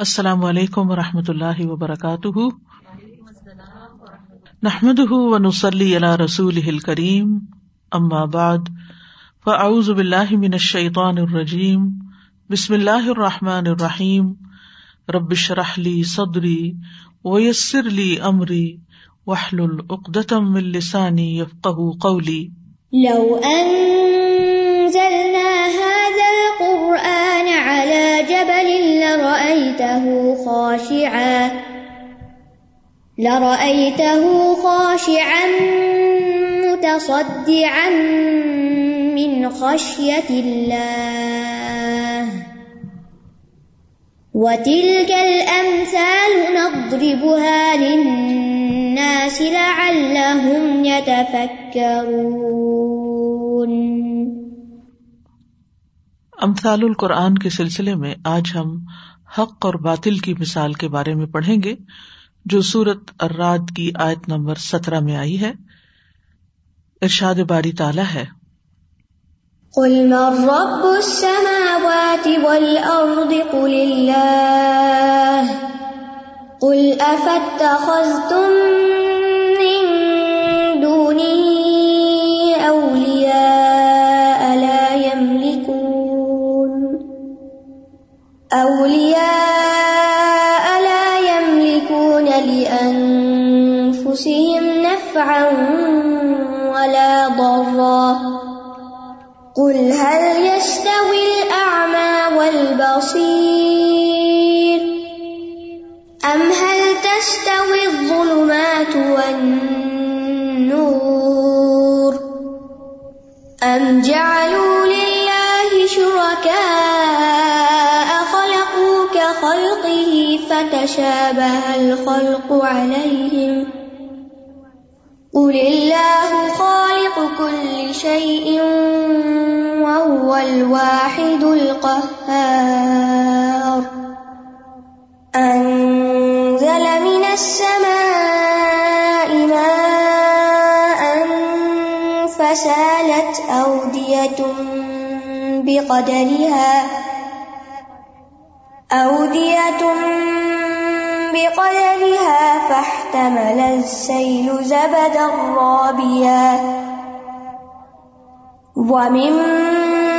السلام علیکم و رحمۃ اللہ وبرکاتہ۔ نحمد و نسلی اللہ رسول کریم ام آباد فعز باللہ من الشیطان الرجیم۔ بسم اللہ الرحمٰن الرحیم۔ ربش رحلی صدری ویسر علی عمری وحل العقدم السانی یفق قولی۔ لو لرأيته خاشعا لرأيته خاشعا متصدعا من خشية الله. وتلك الأمثال نضربها للناس لعلهم يتفكرون. امثال القرآن کے سلسلے میں آج ہم حق اور باطل کی مثال کے بارے میں پڑھیں گے، جو سورت اراد کی آیت نمبر سترہ میں آئی ہے۔ ارشاد باری تالا ہے۔ قل من رب السماوات والأرض قل الله، قل أفتخذتم من دونه أولياء لا يملكون لأنفسهم نفعا ولا ضرا. قل هل يستوي الأعمى والبصير؟ أم هل تستوي الظلمات والنور؟ أم جعلوا لله شركاء خلقوا كخلقه فتشابه الخلق عليهم. قل الله خالق كل شيء وهو الواحد القهار. أنزل من السماء ماء فسالت أودية بقدرها. أودية بقدرها فاحتمل السيل زبدا رابيا. ومما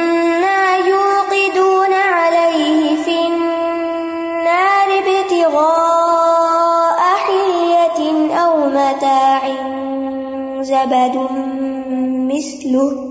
يوقدون عليه في النار ابتغاء حلية أو متاع زبد مثله.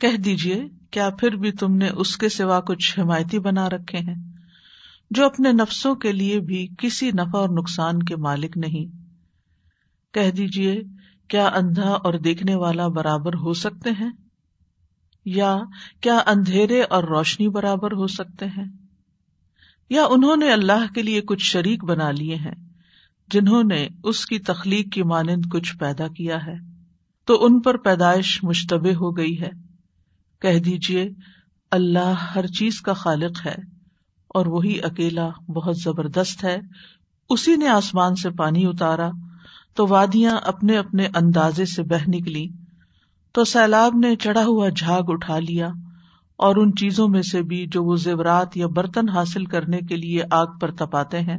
کہہ دیجیے کیا پھر بھی تم نے اس کے سوا کچھ حمایتی بنا رکھے ہیں، جو اپنے نفسوں کے لیے بھی کسی نفع اور نقصان کے مالک نہیں۔ کہہ دیجیے کیا اندھا اور دیکھنے والا برابر ہو سکتے ہیں؟ یا کیا اندھیرے اور روشنی برابر ہو سکتے ہیں؟ یا انہوں نے اللہ کے لیے کچھ شریک بنا لیے ہیں، جنہوں نے اس کی تخلیق کی مانند کچھ پیدا کیا ہے۔ تو ان پر پیدائش مشتبہ ہو گئی ہے۔ کہہ دیجیے اللہ ہر چیز کا خالق ہے اور وہی اکیلا بہت زبردست ہے۔ اسی نے آسمان سے پانی اتارا، تو وادیاں اپنے اپنے اندازے سے بہ نکلی۔ تو سیلاب نے چڑھا ہوا جھاگ اٹھا لیا، اور ان چیزوں میں سے بھی جو وہ زیورات یا برتن حاصل کرنے کے لیے آگ پر تپاتے ہیں،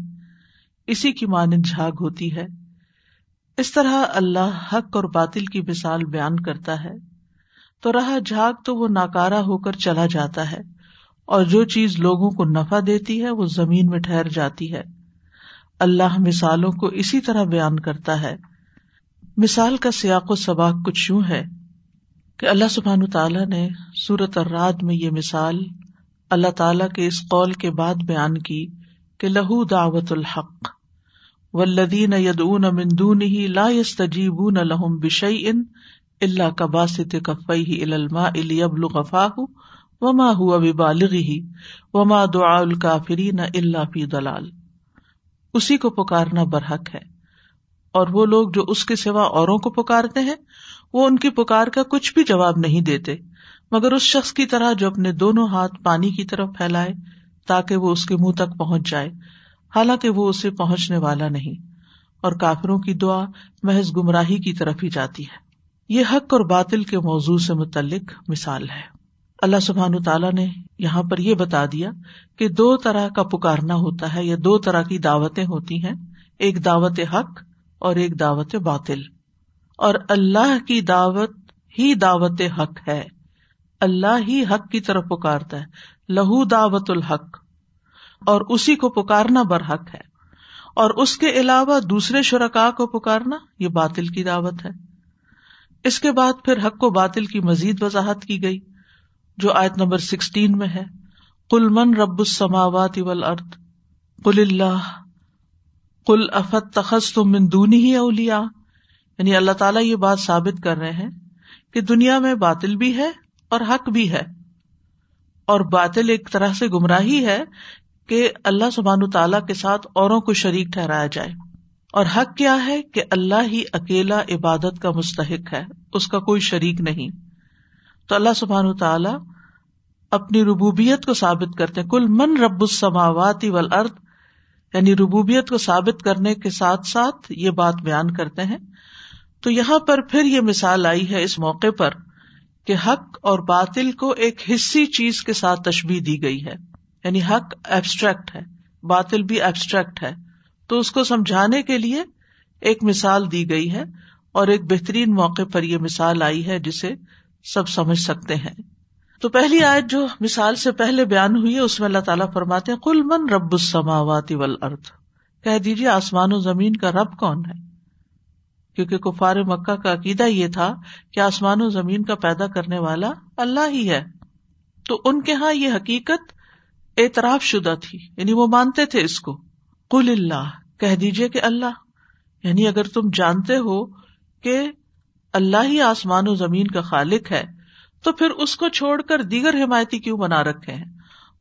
اسی کی مانند جھاگ ہوتی ہے۔ اس طرح اللہ حق اور باطل کی مثال بیان کرتا ہے۔ تو رہا جھاگ تو وہ ناکارا ہو کر چلا جاتا ہے اور جو چیز لوگوں کو نفع دیتی ہے وہ زمین میں ٹھہر جاتی ہے۔ اللہ مثالوں کو اسی طرح بیان کرتا ہے۔ مثال کا سیاق و سباق کچھ یوں ہے کہ اللہ سبحان تعالیٰ نے سورت اراد میں یہ مثال اللہ تعالی کے اس قول کے بعد بیان کی کہ لہو دعوت الحق۔ ولدین یدون مندون ہی لا یستجیبون لہم بشیء الا کباسط کفیہ الی الماء لیبلغ فاہ وما ہوا بالغی وما دعا الکافری نہ اللہ فی دلال اسی کو پکارنا برحق ہے۔ اور وہ لوگ جو اس کے سوا اوروں کو پکارتے ہیں، وہ ان کی پکار کا کچھ بھی جواب نہیں دیتے، مگر اس شخص کی طرح جو اپنے دونوں ہاتھ پانی کی طرف پھیلائے تاکہ وہ اس کے منہ تک پہنچ جائے۔ حالانکہ وہ اسے پہنچنے والا نہیں، اور کافروں کی دعا محض گمراہی کی طرف ہی جاتی ہے۔ یہ حق اور باطل کے موضوع سے متعلق مثال ہے۔ اللہ سبحان تعالیٰ نے یہاں پر یہ بتا دیا کہ دو طرح کا پکارنا ہوتا ہے یا دو طرح کی دعوتیں ہوتی ہیں، ایک دعوت حق اور ایک دعوت باطل۔ اور اللہ کی دعوت ہی دعوت حق ہے۔ اللہ ہی حق کی طرف پکارتا ہے۔ لہو دعوت الحق۔ اور اسی کو پکارنا برحق ہے۔ اور اس کے علاوہ دوسرے شرکا کو پکارنا یہ باطل کی دعوت ہے۔ اس کے بعد پھر حق و باطل کی مزید وضاحت کی گئی، جو آیت نمبر سکسٹین میں ہے۔ کل من رب السماوات والارض قل اللہ کل افت تخص تم مندونی ہی اولیا یعنی اللہ تعالیٰ یہ بات ثابت کر رہے ہیں کہ دنیا میں باطل بھی ہے اور حق بھی ہے۔ اور باطل ایک طرح سے گمراہی ہے کہ اللہ سبحان تعالیٰ کے ساتھ اوروں کو شریک ٹھہرایا جائے۔ اور حق کیا ہے کہ اللہ ہی اکیلا عبادت کا مستحق ہے، اس کا کوئی شریک نہیں۔ تو اللہ سبحان تعالی اپنی ربوبیت کو ثابت کرتے کل من رب السماواتی ولاد یعنی ربوبیت کو ثابت کرنے کے ساتھ ساتھ یہ بات بیان کرتے ہیں۔ تو یہاں پر پھر یہ مثال آئی ہے اس موقع پر کہ حق اور باطل کو ایک حصی چیز کے ساتھ تشبیح دی گئی ہے۔ یعنی حق ایبسٹریکٹ ہے، باطل بھی ایبسٹریکٹ ہے۔ تو اس کو سمجھانے کے لیے ایک مثال دی گئی ہے اور ایک بہترین موقع پر یہ مثال آئی ہے جسے سب سمجھ سکتے ہیں۔ تو پہلی آیت جو مثال سے پہلے بیان ہوئی ہے، اس میں اللہ تعالیٰ فرماتے ہیں کل من رب السماوات والارض۔ کہہ دیجیے آسمان و زمین کا رب کون ہے؟ کیونکہ کفار مکہ کا عقیدہ یہ تھا کہ آسمان و زمین کا پیدا کرنے والا اللہ ہی ہے۔ تو ان کے یہاں یہ حقیقت اعتراف شدہ تھی یعنی وہ مانتے تھے اس کو۔ کل اللہ، کہہ دیجیے کہ اللہ۔ یعنی اگر تم جانتے ہو کہ اللہ ہی آسمان و زمین کا خالق ہے، تو پھر اس کو چھوڑ کر دیگر حمایتی کیوں بنا رکھے ہیں؟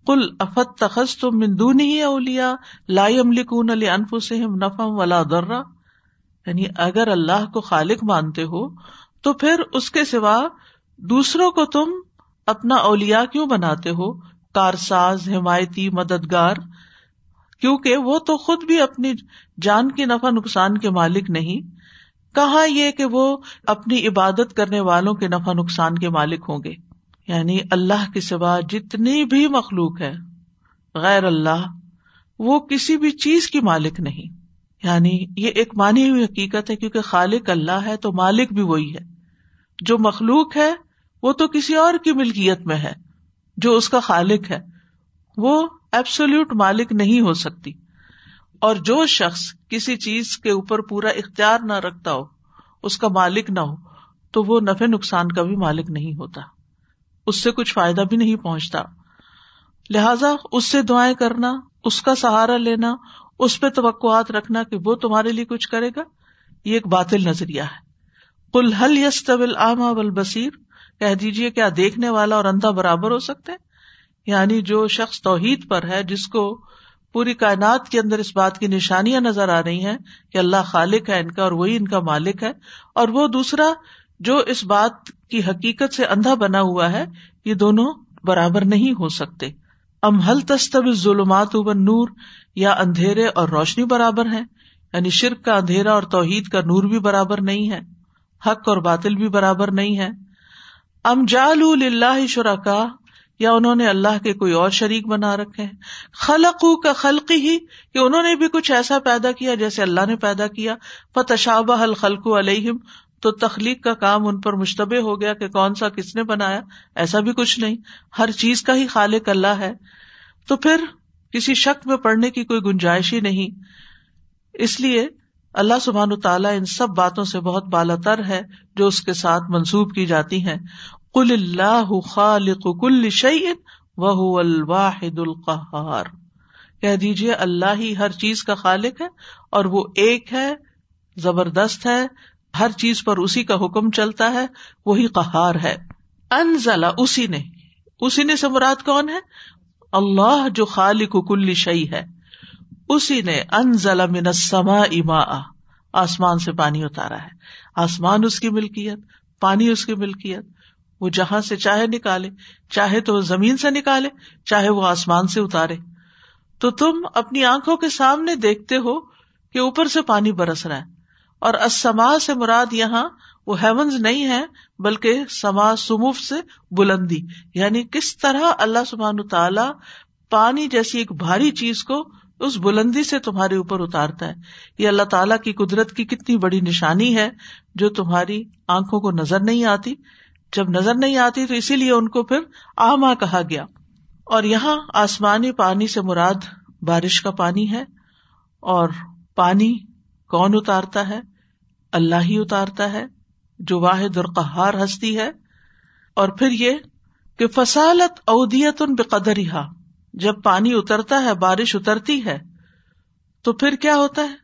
کل افت تخص تم مندون ہی اولیا لائی املکون علی انفسم نفم ولا درا یعنی اگر اللہ کو خالق مانتے ہو، تو پھر اس کے سوا دوسروں کو تم اپنا اولیا کیوں بناتے ہو؟ کارساز، حمایتی، مددگار۔ کیونکہ وہ تو خود بھی اپنی جان کی نفع نقصان کے مالک نہیں۔ کہا یہ کہ وہ اپنی عبادت کرنے والوں کے نفع نقصان کے مالک ہوں گے؟ یعنی اللہ کے سوا جتنی بھی مخلوق ہے، غیر اللہ، وہ کسی بھی چیز کی مالک نہیں۔ یعنی یہ ایک مانی ہوئی حقیقت ہے، کیونکہ خالق اللہ ہے تو مالک بھی وہی ہے۔ جو مخلوق ہے، وہ تو کسی اور کی ملکیت میں ہے، جو اس کا خالق ہے۔ وہ ایبسولوٹ مالک نہیں ہو سکتی۔ اور جو شخص کسی چیز کے اوپر پورا اختیار نہ رکھتا ہو، اس کا مالک نہ ہو، تو وہ نفع نقصان کا بھی مالک نہیں ہوتا۔ اس سے کچھ فائدہ بھی نہیں پہنچتا۔ لہذا اس سے دعائیں کرنا، اس کا سہارا لینا، اس پہ توقعات رکھنا کہ وہ تمہارے لیے کچھ کرے گا، یہ ایک باطل نظریہ ہے۔ کل حل یس طبل عامہ بل بصیر کہہ دیجیے کیا دیکھنے والا اور اندھا برابر ہو سکتے ہیں یعنی جو شخص توحید پر ہے، جس کو پوری کائنات کے اندر اس بات کی نشانیاں نظر آ رہی ہیں کہ اللہ خالق ہے، ان کا اور وہی ان کا مالک ہے۔ اور وہ دوسرا جو اس بات کی حقیقت سے اندھا بنا ہوا ہے، یہ دونوں برابر نہیں ہو سکتے۔ ام حل تستب ظلمات و نور یا اندھیرے اور روشنی برابر ہے یعنی شرک کا اندھیرا اور توحید کا نور بھی برابر نہیں ہے۔ حق اور باطل بھی برابر نہیں ہے۔ ام جال شرکا یا انہوں نے اللہ کے کوئی اور شریک بنا رکھے خلق کا خلق ہی، کہ انہوں نے بھی کچھ ایسا پیدا کیا جیسے اللہ نے پیدا کیا۔ فتشابہ الخلق علیہم تو تخلیق کا کام ان پر مشتبہ ہو گیا کہ کون سا کس نے بنایا۔ ایسا بھی کچھ نہیں، ہر چیز کا ہی خالق اللہ ہے۔ تو پھر کسی شک میں پڑنے کی کوئی گنجائش ہی نہیں۔ اس لیے اللہ سبحان تعالیٰ ان سب باتوں سے بہت بالا تر ہے جو اس کے ساتھ منسوب کی جاتی ہیں۔ کل اللہ خالق کل شعین وہ الواحد القہار کہہ دیجیے اللہ ہی ہر چیز کا خالق ہے اور وہ ایک ہے، زبردست ہے، ہر چیز پر اسی کا حکم چلتا ہے، وہی قہار ہے۔ انزلہ اسی نے۔ اسی نے سے مراد کون ہے؟ اللہ جو خالق کل شعی ہے۔ اسی نے ان ضلع منسما اما آسمان سے پانی اتارا ہے۔ آسمان اس کی ملکیت، پانی اس کی ملکیت۔ وہ جہاں سے چاہے نکالے، چاہے تو وہ زمین سے نکالے، چاہے وہ آسمان سے اتارے۔ تو تم اپنی آنکھوں کے سامنے دیکھتے ہو کہ اوپر سے پانی برس رہا ہے۔ اور اسما سے مراد یہاں وہ ہیونز نہیں ہے بلکہ سما سموف سے بلندی۔ یعنی کس طرح اللہ سبحان تعالی پانی جیسی ایک بھاری چیز کو اس بلندی سے تمہارے اوپر اتارتا ہے۔ یہ اللہ تعالیٰ کی قدرت کی کتنی بڑی نشانی ہے جو تمہاری آنکھوں کو نظر نہیں آتی۔ جب نظر نہیں آتی تو اسی لیے ان کو پھر آما کہا گیا۔ اور یہاں آسمانی پانی سے مراد بارش کا پانی ہے۔ اور پانی کون اتارتا ہے؟ اللہ ہی اتارتا ہے، جو واحد اور قہار ہستی ہے۔ اور پھر یہ کہ فصالت اودیت ان بے قدر جب پانی اترتا ہے، بارش اترتی ہے، تو پھر کیا ہوتا ہے؟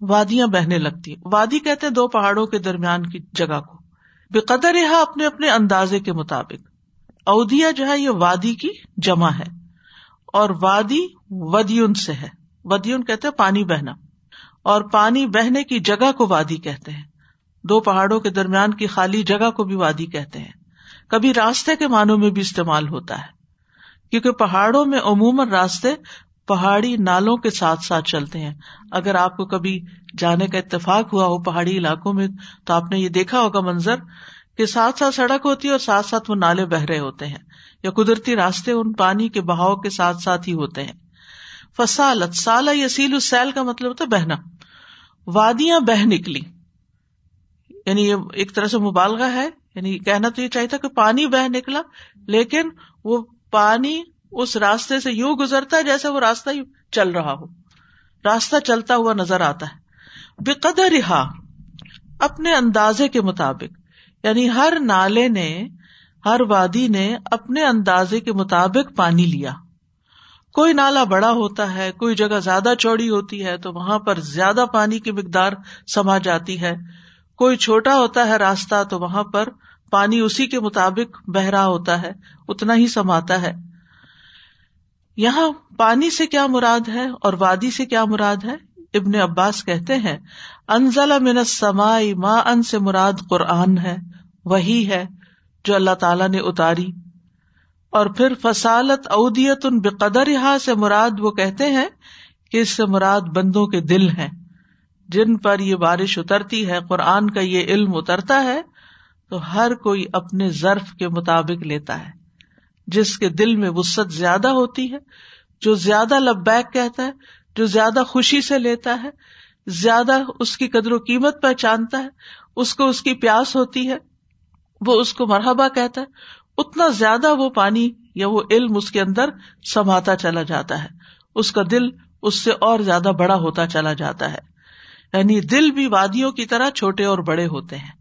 وادیاں بہنے لگتی۔ وادی کہتے ہیں دو پہاڑوں کے درمیان کی جگہ کو۔ بے قدر یہاں اپنے اپنے اندازے کے مطابق۔ اودیا جو ہے، یہ وادی کی جمع ہے۔ اور وادی ودیون سے ہے۔ ودیون کہتے پانی بہنا۔ اور پانی بہنے کی جگہ کو وادی کہتے ہیں۔ دو پہاڑوں کے درمیان کی خالی جگہ کو بھی وادی کہتے ہیں۔ کبھی راستے کے معنوں میں بھی استعمال ہوتا ہے۔ کیونکہ پہاڑوں میں عموماً راستے پہاڑی نالوں کے ساتھ ساتھ چلتے ہیں۔ اگر آپ کو کبھی جانے کا اتفاق ہوا ہو پہاڑی علاقوں میں، تو آپ نے یہ دیکھا ہوگا منظر کہ ساتھ ساتھ سڑک ہوتی ہے اور ساتھ ساتھ وہ نالے بہ رہے ہوتے ہیں، یا قدرتی راستے ان پانی کے بہاؤ کے ساتھ ساتھ ہی ہوتے ہیں۔ فسالت سالہ یسیل السیل کا مطلب ہوتا ہے بہنا۔ وادیاں بہ نکلی۔ یعنی یہ ایک طرح سے مبالغہ ہے یعنی کہنا تو یہ چاہیے تھا کہ پانی بہ نکلا، لیکن وہ پانی اس راستے سے یوں گزرتا ہے جیسے وہ راستہ ہی چل رہا ہو۔ راستہ چلتا ہوا نظر آتا ہے۔ بے قدر رہا اپنے اندازے کے مطابق یعنی ہر نالے نے، ہر وادی نے اپنے اندازے کے مطابق پانی لیا۔ کوئی نالا بڑا ہوتا ہے، کوئی جگہ زیادہ چوڑی ہوتی ہے تو وہاں پر زیادہ پانی کی مقدار سما جاتی ہے۔ کوئی چھوٹا ہوتا ہے راستہ تو وہاں پر پانی اسی کے مطابق بہ رہا ہوتا ہے، اتنا ہی سماتا ہے۔ یہاں پانی سے کیا مراد ہے اور وادی سے کیا مراد ہے؟ ابن عباس کہتے ہیں، انزل من سمائی ماں ان سے مراد قرآن ہے، وہی ہے جو اللہ تعالی نے اتاری۔ اور پھر فسالت اودیت ان بقدر یہاں سے مراد وہ کہتے ہیں کہ اس سے مراد بندوں کے دل ہیں۔ جن پر یہ بارش اترتی ہے، قرآن کا یہ علم اترتا ہے، تو ہر کوئی اپنے ضرف کے مطابق لیتا ہے۔ جس کے دل میں وسط زیادہ ہوتی ہے، جو زیادہ لبیک کہتا ہے، جو زیادہ خوشی سے لیتا ہے، زیادہ اس کی قدر و قیمت پہچانتا ہے، اس کو اس کی پیاس ہوتی ہے، وہ اس کو مرحبا کہتا ہے، اتنا زیادہ وہ پانی یا وہ علم اس کے اندر سماتا چلا جاتا ہے۔ اس کا دل اس سے اور زیادہ بڑا ہوتا چلا جاتا ہے۔ یعنی دل بھی وادیوں کی طرح چھوٹے اور بڑے ہوتے ہیں۔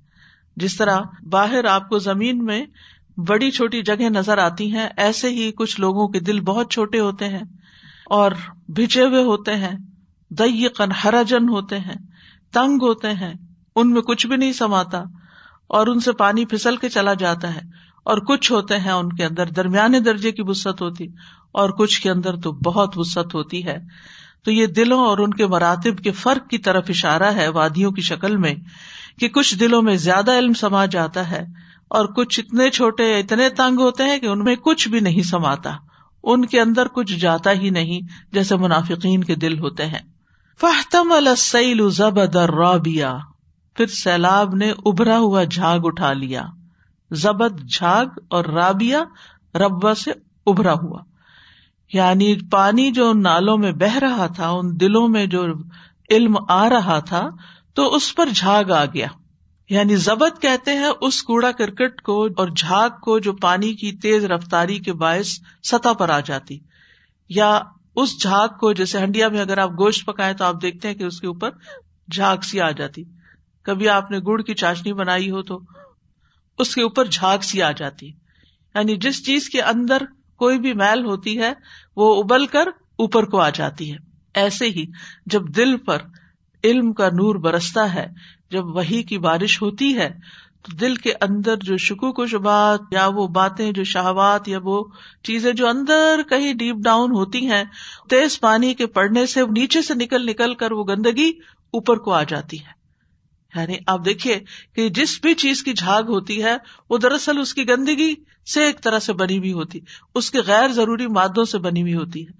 جس طرح باہر آپ کو زمین میں بڑی چھوٹی جگہ نظر آتی ہیں، ایسے ہی کچھ لوگوں کے دل بہت چھوٹے ہوتے ہیں اور بھجے ہوئے ہوتے ہیں دئی قن ہراجن ہوتے ہیں، تنگ ہوتے ہیں، ان میں کچھ بھی نہیں سماتا اور ان سے پانی پھسل کے چلا جاتا ہے اور کچھ ہوتے ہیں ان کے اندر درمیانے درجے کی وسط ہوتی اور کچھ کے اندر تو بہت وسط ہوتی ہے۔ تو یہ دلوں اور ان کے مراتب کے فرق کی طرف اشارہ ہے وادیوں کی شکل میں کہ کچھ دلوں میں زیادہ علم سما جاتا ہے اور کچھ اتنے چھوٹے اتنے تنگ ہوتے ہیں کہ ان میں کچھ بھی نہیں سماتا۔ ان کے اندر کچھ جاتا ہی نہیں، جیسے منافقین کے دل ہوتے ہیں۔ فہتم السیل زبد رابیا پھر سیلاب نے ابھرا ہوا جھاگ اٹھا لیا۔ زبد جھاگ اور رابیا ربا سے ابھرا ہوا۔ یعنی پانی جو ان نالوں میں بہ رہا تھا، ان دلوں میں جو علم آ رہا تھا، تو اس پر جھاگ آ گیا۔ یعنی ضبط کہتے ہیں اس کوڑا کرکٹ کو اور جھاگ کو جو پانی کی تیز رفتاری کے باعث سطح پر آ جاتی، یا اس جھاگ کو جیسے ہنڈیا میں اگر آپ گوشت پکائے تو آپ دیکھتے ہیں کہ اس کے اوپر جھاگ سی آ جاتی۔ کبھی آپ نے گڑ کی چاشنی بنائی ہو تو اس کے اوپر جھاگ سی آ جاتی۔ یعنی جس چیز کے اندر کوئی بھی میل ہوتی ہے، وہ ابل کر اوپر کو آ جاتی ہے۔ ایسے ہی جب دل پر علم کا نور برستا ہے جب وہی کی بارش ہوتی ہے، تو دل کے اندر جو شکوک و شبات یا وہ باتیں، جو شہوات یا وہ چیزیں جو اندر کہیں ڈیپ ڈاؤن ہوتی ہیں، تیز پانی کے پڑنے سے نیچے سے نکل نکل کر وہ گندگی اوپر کو آ جاتی ہے۔ یعنی آپ دیکھیے کہ جس بھی چیز کی جھاگ ہوتی ہے، وہ دراصل اس کی گندگی سے ایک طرح سے بنی ہوئی ہوتی، اس کے غیر ضروری مادوں سے بنی ہوئی ہوتی ہے۔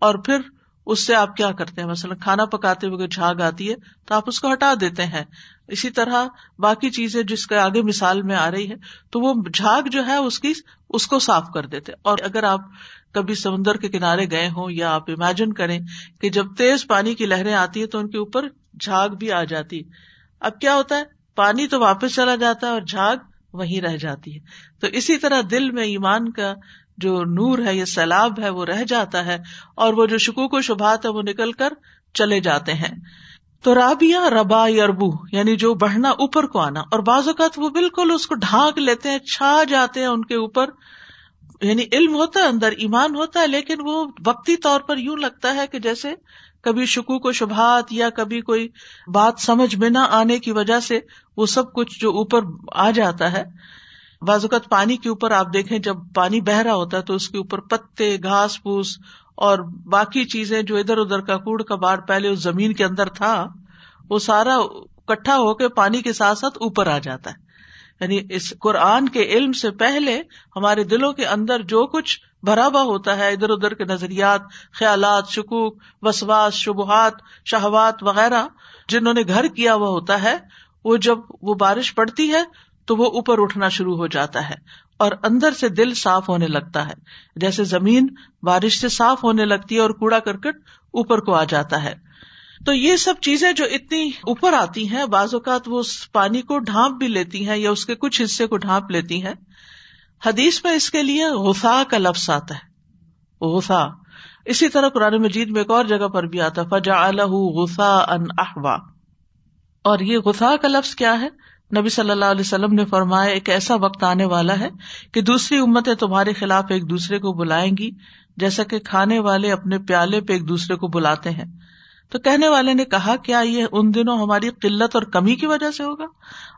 اور پھر اس سے آپ کیا کرتے ہیں؟ مثلاً کھانا پکاتے ہوئے جھاگ آتی ہے تو آپ اس کو ہٹا دیتے ہیں۔ اسی طرح باقی چیزیں جس کے آگے مثال میں آ رہی ہے، تو وہ جھاگ جو ہے اس کی، اس کو صاف کر دیتے۔ اور اگر آپ کبھی سمندر کے کنارے گئے ہوں یا آپ امیجن کریں کہ جب تیز پانی کی لہریں آتی ہے تو ان کے اوپر جھاگ بھی آ جاتی۔ اب کیا ہوتا ہے؟ پانی تو واپس چلا جاتا ہے اور جھاگ وہیں رہ جاتی ہے۔ تو اسی طرح دل میں ایمان کا جو نور ہے یا سیلاب ہے وہ رہ جاتا ہے اور وہ جو شکوک و شبہات ہے وہ نکل کر چلے جاتے ہیں۔ تو رابیا ربا یاربو یعنی جو بڑھنا اوپر کو آنا، اور بعض اوقات وہ بالکل اس کو ڈھانک لیتے ہیں، چھا جاتے ہیں ان کے اوپر۔ یعنی علم ہوتا ہے، اندر ایمان ہوتا ہے، لیکن وہ وقتی طور پر یوں لگتا ہے کہ جیسے کبھی شکوک و شبہات یا کبھی کوئی بات سمجھ میں نہ آنے کی وجہ سے وہ سب کچھ جو اوپر آ جاتا ہے۔ اوقات پانی کے اوپر آپ دیکھیں جب پانی بہ رہا ہوتا ہے تو اس کے اوپر پتے، گھاس پھوس اور باقی چیزیں جو ادھر ادھر کا کوڑ کا باڑ پہلے اس زمین کے اندر تھا، وہ سارا کٹھا ہو کے پانی کے ساتھ ساتھ اوپر آ جاتا ہے۔ یعنی اس قرآن کے علم سے پہلے ہمارے دلوں کے اندر جو کچھ بھرا ہوا ہوتا ہے، ادھر ادھر کے نظریات، خیالات، شکوک، وسواس، شبہات، شہوات وغیرہ، جنہوں نے گھر کیا ہوا ہوتا ہے، وہ جب وہ بارش پڑتی ہے تو وہ اوپر اٹھنا شروع ہو جاتا ہے اور اندر سے دل صاف ہونے لگتا ہے۔ جیسے زمین بارش سے صاف ہونے لگتی ہے اور کوڑا کرکٹ اوپر کو آ جاتا ہے۔ تو یہ سب چیزیں جو اتنی اوپر آتی ہیں، بعض اوقات وہ اس پانی کو ڈھانپ بھی لیتی ہیں یا اس کے کچھ حصے کو ڈھانپ لیتی ہیں۔ حدیث میں اس کے لیے غسا کا لفظ آتا ہے۔ غسا اسی طرح قرآن مجید میں ایک اور جگہ پر بھی آتا فجا غسا ان احوا اور یہ غسا کا لفظ کیا ہے؟ نبی صلی اللہ علیہ وسلم نے فرمایا، ایک ایسا وقت آنے والا ہے کہ دوسری امتیں تمہارے خلاف ایک دوسرے کو بلائیں گی، جیسا کہ کھانے والے اپنے پیالے پہ ایک دوسرے کو بلاتے ہیں۔ تو کہنے والے نے کہا، کیا یہ ان دنوں ہماری قلت اور کمی کی وجہ سے ہوگا؟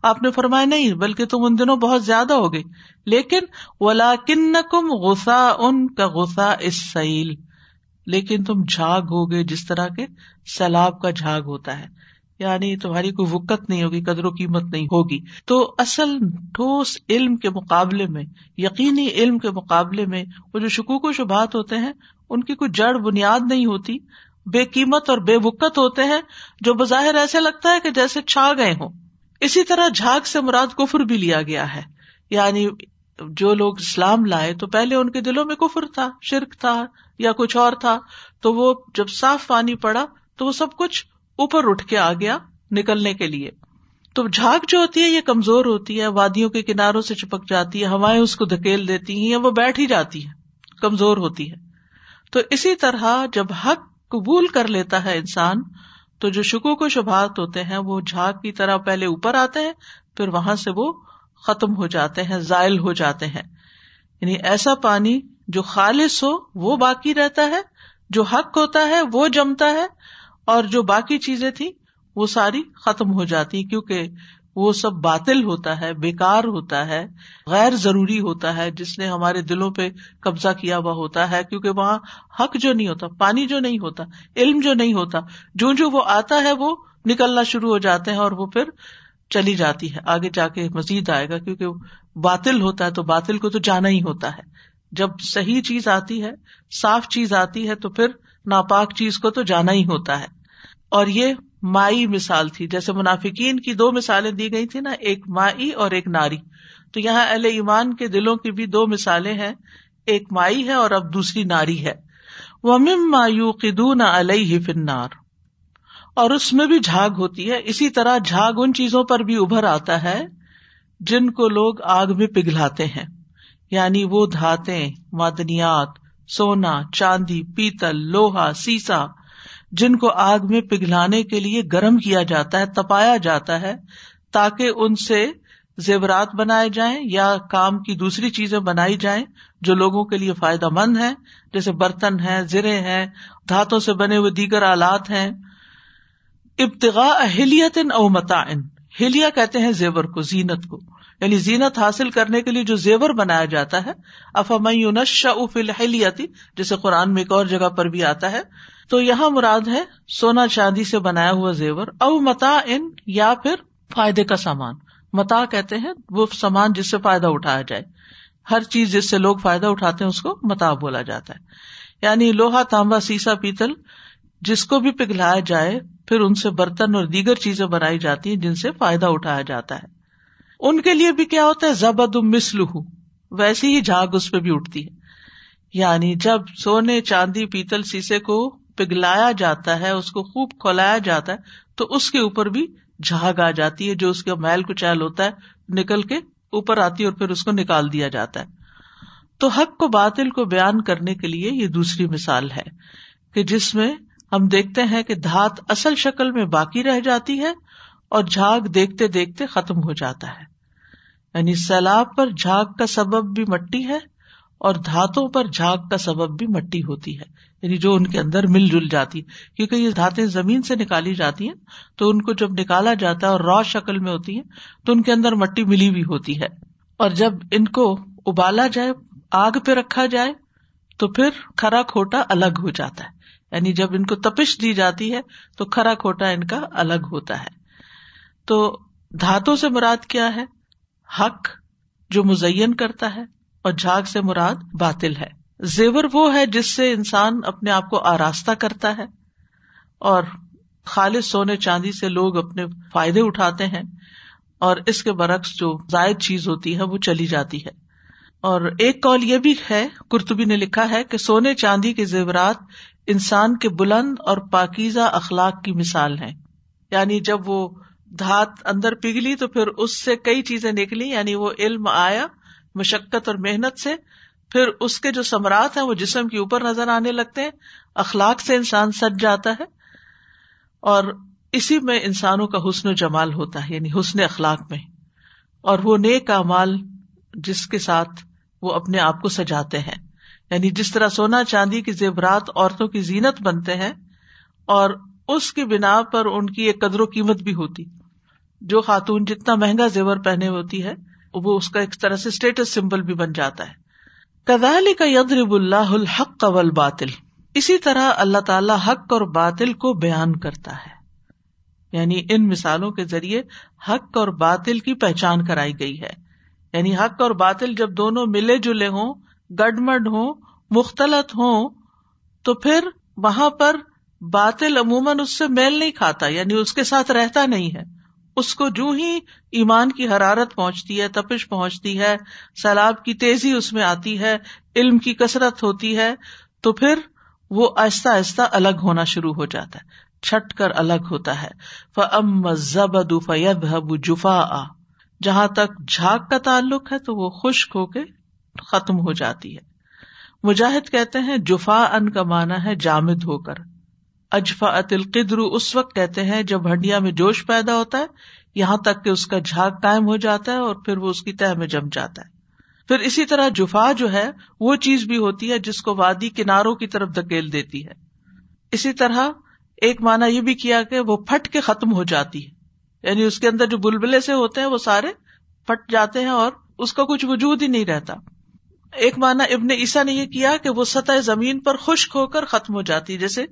آپ نے فرمایا، نہیں، بلکہ تم ان دنوں بہت زیادہ ہو گئی لیکن ولا کن کم غسا ان کا غسا اس سیل لیکن تم جھاگ ہوگے، جس طرح کے سیلاب کا جھاگ ہوتا ہے۔ یعنی تمہاری کوئی وقت نہیں ہوگی، قدر و قیمت نہیں ہوگی۔ تو اصل ٹھوس علم کے مقابلے میں، یقینی علم کے مقابلے میں، وہ جو شکوک و شبہات ہوتے ہیں، ان کی کوئی جڑ بنیاد نہیں ہوتی۔ بے قیمت اور بے وقت ہوتے ہیں، جو بظاہر ایسے لگتا ہے کہ جیسے چھا گئے ہوں۔ اسی طرح جھاگ سے مراد کفر بھی لیا گیا ہے۔ یعنی جو لوگ اسلام لائے، تو پہلے ان کے دلوں میں کفر تھا، شرک تھا یا کچھ اور تھا۔ تو وہ جب صاف پانی پڑا، تو وہ سب کچھ اوپر اٹھ کے آ گیا نکلنے کے لیے۔ تو جھاگ جو ہوتی ہے یہ کمزور ہوتی ہے، وادیوں کے کناروں سے چپک جاتی ہے، ہوائیں اس کو دھکیل دیتی ہیں یا وہ بیٹھ ہی جاتی ہے کمزور ہوتی ہے۔ تو اسی طرح جب حق قبول کر لیتا ہے انسان، تو جو شکو کو شبہات ہوتے ہیں، وہ جھاگ کی طرح پہلے اوپر آتے ہیں، پھر وہاں سے وہ ختم ہو جاتے ہیں، زائل ہو جاتے ہیں۔ یعنی ایسا پانی جو خالص ہو، وہ باقی رہتا ہے، جو حق ہوتا ہے، وہ جمتا ہے اور جو باقی چیزیں تھی وہ ساری ختم ہو جاتی کیونکہ وہ سب باطل ہوتا ہے بےکار ہوتا ہے، غیر ضروری ہوتا ہے، جس نے ہمارے دلوں پہ قبضہ کیا ہوا ہوتا ہے، کیونکہ وہاں حق جو نہیں ہوتا، پانی جو نہیں ہوتا، علم جو نہیں ہوتا، جو جو وہ آتا ہے وہ نکلنا شروع ہو جاتے ہیں اور وہ پھر چلی جاتی ہے۔ آگے جا کے مزید آئے گا، کیونکہ باطل ہوتا ہے تو باطل کو تو جانا ہی ہوتا ہے۔ جب صحیح چیز آتی ہے، صاف چیز آتی ہے تو پھر ناپاک چیز کو تو جانا ہی ہوتا ہے۔ اور یہ مائی مثال تھی۔ جیسے منافقین کی دو مثالیں دی گئی تھی نا، ایک مائی اور ایک ناری۔ تو یہاں اہل ایمان کے دلوں کی بھی دو مثالیں ہیں۔ ایک مائی ہے اور اب دوسری ناری ہے۔ وہ مم مایو قدون علیہ فنار اور اس میں بھی جھاگ ہوتی ہے۔ اسی طرح جھاگ ان چیزوں پر بھی ابھر آتا ہے جن کو لوگ آگ میں پگھلاتے ہیں۔ یعنی وہ دھاتے معدنیات، سونا، چاندی، پیتل، لوہا، سیسا جن کو آگ میں پگھلانے کے لیے گرم کیا جاتا ہے، تپایا جاتا ہے، تاکہ ان سے زیورات بنائے جائیں یا کام کی دوسری چیزیں بنائی جائیں جو لوگوں کے لیے فائدہ مند ہے جیسے برتن ہے زرے ہیں، دھاتوں سے بنے ہوئے دیگر آلات ہیں۔ ابتغا اہلیت او متعن ہلیا کہتے ہیں زیور کو، زینت کو۔ یعنی زینت حاصل کرنے کے لیے جو زیور بنایا جاتا ہے افامتی جیسے قرآن میں ایک اور جگہ پر بھی آتا ہے، تو یہاں مراد ہے سونا چاندی سے بنایا ہوا زیور، او متا ان یا پھر فائدے کا سامان۔ متا کہتے ہیں وہ سامان جس سے فائدہ اٹھایا جائے۔ ہر چیز جس سے لوگ فائدہ اٹھاتے ہیں اس کو متا بولا جاتا ہے۔ یعنی لوہا، تانبا، سیسا، پیتل، جس کو بھی پگھلایا جائے، پھر ان سے برتن اور دیگر چیزیں بنائی جاتی ہیں جن سے فائدہ اٹھایا جاتا ہے۔ ان کے لیے بھی کیا ہوتا ہے؟ زبد مسلح ویسی ہی جھاگ اس پہ بھی اٹھتی ہے۔ یعنی جب سونے چاندی پیتل سیسے کو پگھلایا جاتا ہے، اس کو خوب کھولایا جاتا ہے، تو اس کے اوپر بھی جھاگ آ جاتی ہے، جو اس کا میل کچیل ہوتا ہے، نکل کے اوپر آتی ہے اور پھر اس کو نکال دیا جاتا ہے۔ تو حق کو باطل کو بیان کرنے کے لیے یہ دوسری مثال ہے کہ جس میں ہم دیکھتے ہیں کہ دھات اصل شکل میں باقی رہ جاتی ہے اور جھاگ دیکھتے دیکھتے ختم ہو جاتا ہے۔ یعنی سیلاب پر جھاگ کا سبب بھی مٹی ہے اور دھاتوں پر جھاگ کا سبب بھی مٹی ہوتی ہے یعنی جو ان کے اندر مل جل جاتی ہے۔ کیونکہ یہ دھاتیں زمین سے نکالی جاتی ہیں، تو ان کو جب نکالا جاتا ہے اور را شکل میں ہوتی ہے تو ان کے اندر مٹی ملی ہوئی ہوتی ہے۔ اور جب ان کو ابالا جائے، آگ پہ رکھا جائے، تو پھر کھرا کھوٹا الگ ہو جاتا ہے۔ یعنی جب ان کو تپش دی جاتی ہے، تو کھرا کھوٹا ان کا الگ ہوتا ہے۔ تو دھاتوں سے مراد کیا ہے؟ حق جو مزین کرتا ہے اور جھاگ سے مراد باطل ہے۔ زیور وہ ہے جس سے انسان اپنے آپ کو آراستہ کرتا ہے اور خالص سونے چاندی سے لوگ اپنے فائدے اٹھاتے ہیں اور اس کے برعکس جو زائد چیز ہوتی ہے وہ چلی جاتی ہے۔ اور ایک کال یہ بھی ہے کرتبی نے لکھا ہے کہ سونے چاندی کے زیورات انسان کے بلند اور پاکیزہ اخلاق کی مثال ہے یعنی جب وہ دھات اندر پگھلی تو پھر اس سے کئی چیزیں نکلی یعنی وہ علم آیا مشقت اور محنت سے۔ پھر اس کے جو سمراٹ ہیں وہ جسم کے اوپر نظر آنے لگتے ہیں۔ اخلاق سے انسان سج جاتا ہے۔ اور اسی میں انسانوں کا حسن و جمال ہوتا ہے یعنی حسن اخلاق میں۔ اور وہ نیک امال جس کے ساتھ وہ اپنے آپ کو سجاتے ہیں۔ یعنی جس طرح سونا، چاندی کی زیورات عورتوں کی زینت بنتے ہیں اور اس کی بنا پر ان کی ایک قدر و قیمت بھی ہوتی۔ جو خاتون جتنا مہنگا زیور پہنے ہوتی ہے، وہ اس کا ایک طرح سے اسٹیٹس سمبل بھی بن جاتا ہے۔ کدالی کا یدرب اللہ الحق قبل باطل اسی طرح اللہ تعالی حق اور باطل کو بیان کرتا ہے۔ یعنی ان مثالوں کے ذریعے حق اور باطل کی پہچان کرائی گئی ہے۔ یعنی حق اور باطل جب دونوں ملے جلے ہوں، گڈمڈ ہوں، مختلط ہوں، تو پھر وہاں پر باطل عموماً اس سے میل نہیں کھاتا یعنی اس کے ساتھ رہتا نہیں ہے۔ اس کو جو ہی ایمان کی حرارت پہنچتی ہے، تپش پہنچتی ہے، سیلاب کی تیزی اس میں آتی ہے، علم کی کثرت ہوتی ہے، تو پھر وہ آہستہ آہستہ الگ ہونا شروع ہو جاتا ہے، چھٹ کر الگ ہوتا ہے۔ فم زبد فید جفا آ جہاں تک جھاگ کا تعلق ہے، تو وہ خشک ہو کے ختم ہو جاتی ہے۔ مجاہد کہتے ہیں جفا ان کا مانا ہے جامد ہو کر۔ اجفا اتل اس وقت کہتے ہیں جب ہڈیا میں جوش پیدا ہوتا ہے، یہاں تک کہ اس کا جھاگ قائم ہو جاتا ہے اور پھر وہ اس کی تہ میں جم جاتا ہے۔ پھر اسی طرح جفا جو ہے، وہ چیز بھی ہوتی ہے جس کو وادی کناروں کی طرف دھکیل دیتی ہے۔ اسی طرح ایک مانا یہ بھی کیا کہ وہ پھٹ کے ختم ہو جاتی ہے۔ یعنی اس کے اندر جو بلبلے سے ہوتے ہیں، وہ سارے پھٹ جاتے ہیں اور اس کا کچھ وجود ہی نہیں رہتا۔ ایک مانا ابن عیسا نے یہ کیا کہ وہ سطح زمین پر خشک ہو کر ختم ہو جاتی ہے۔ جیسے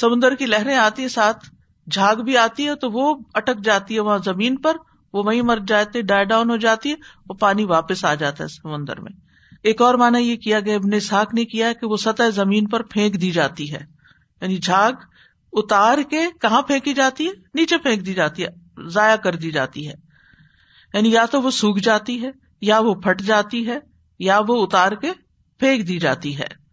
سمندر کی لہریں آتی ہے ساتھ جھاگ بھی آتی ہے، تو وہ اٹک جاتی ہے وہاں زمین پر، وہ وہیں مر جاتے، ڈائی ڈاؤن ہو جاتی ہے، وہ پانی واپس آ جاتا ہے سمندر میں۔ ایک اور مانا یہ کیا گیا ابن ساک نے کیا کہ وہ سطح زمین پر پھینک دی جاتی ہے۔ یعنی جھاگ اتار کے کہاں پھینکی جاتی ہے؟ نیچے پھینک دی جاتی ہے، ضائع کر دی جاتی ہے۔ یعنی یا تو وہ سوکھ جاتی ہے، یا وہ پھٹ جاتی ہے یا وہ اتار کے پھینک دی جاتی ہے۔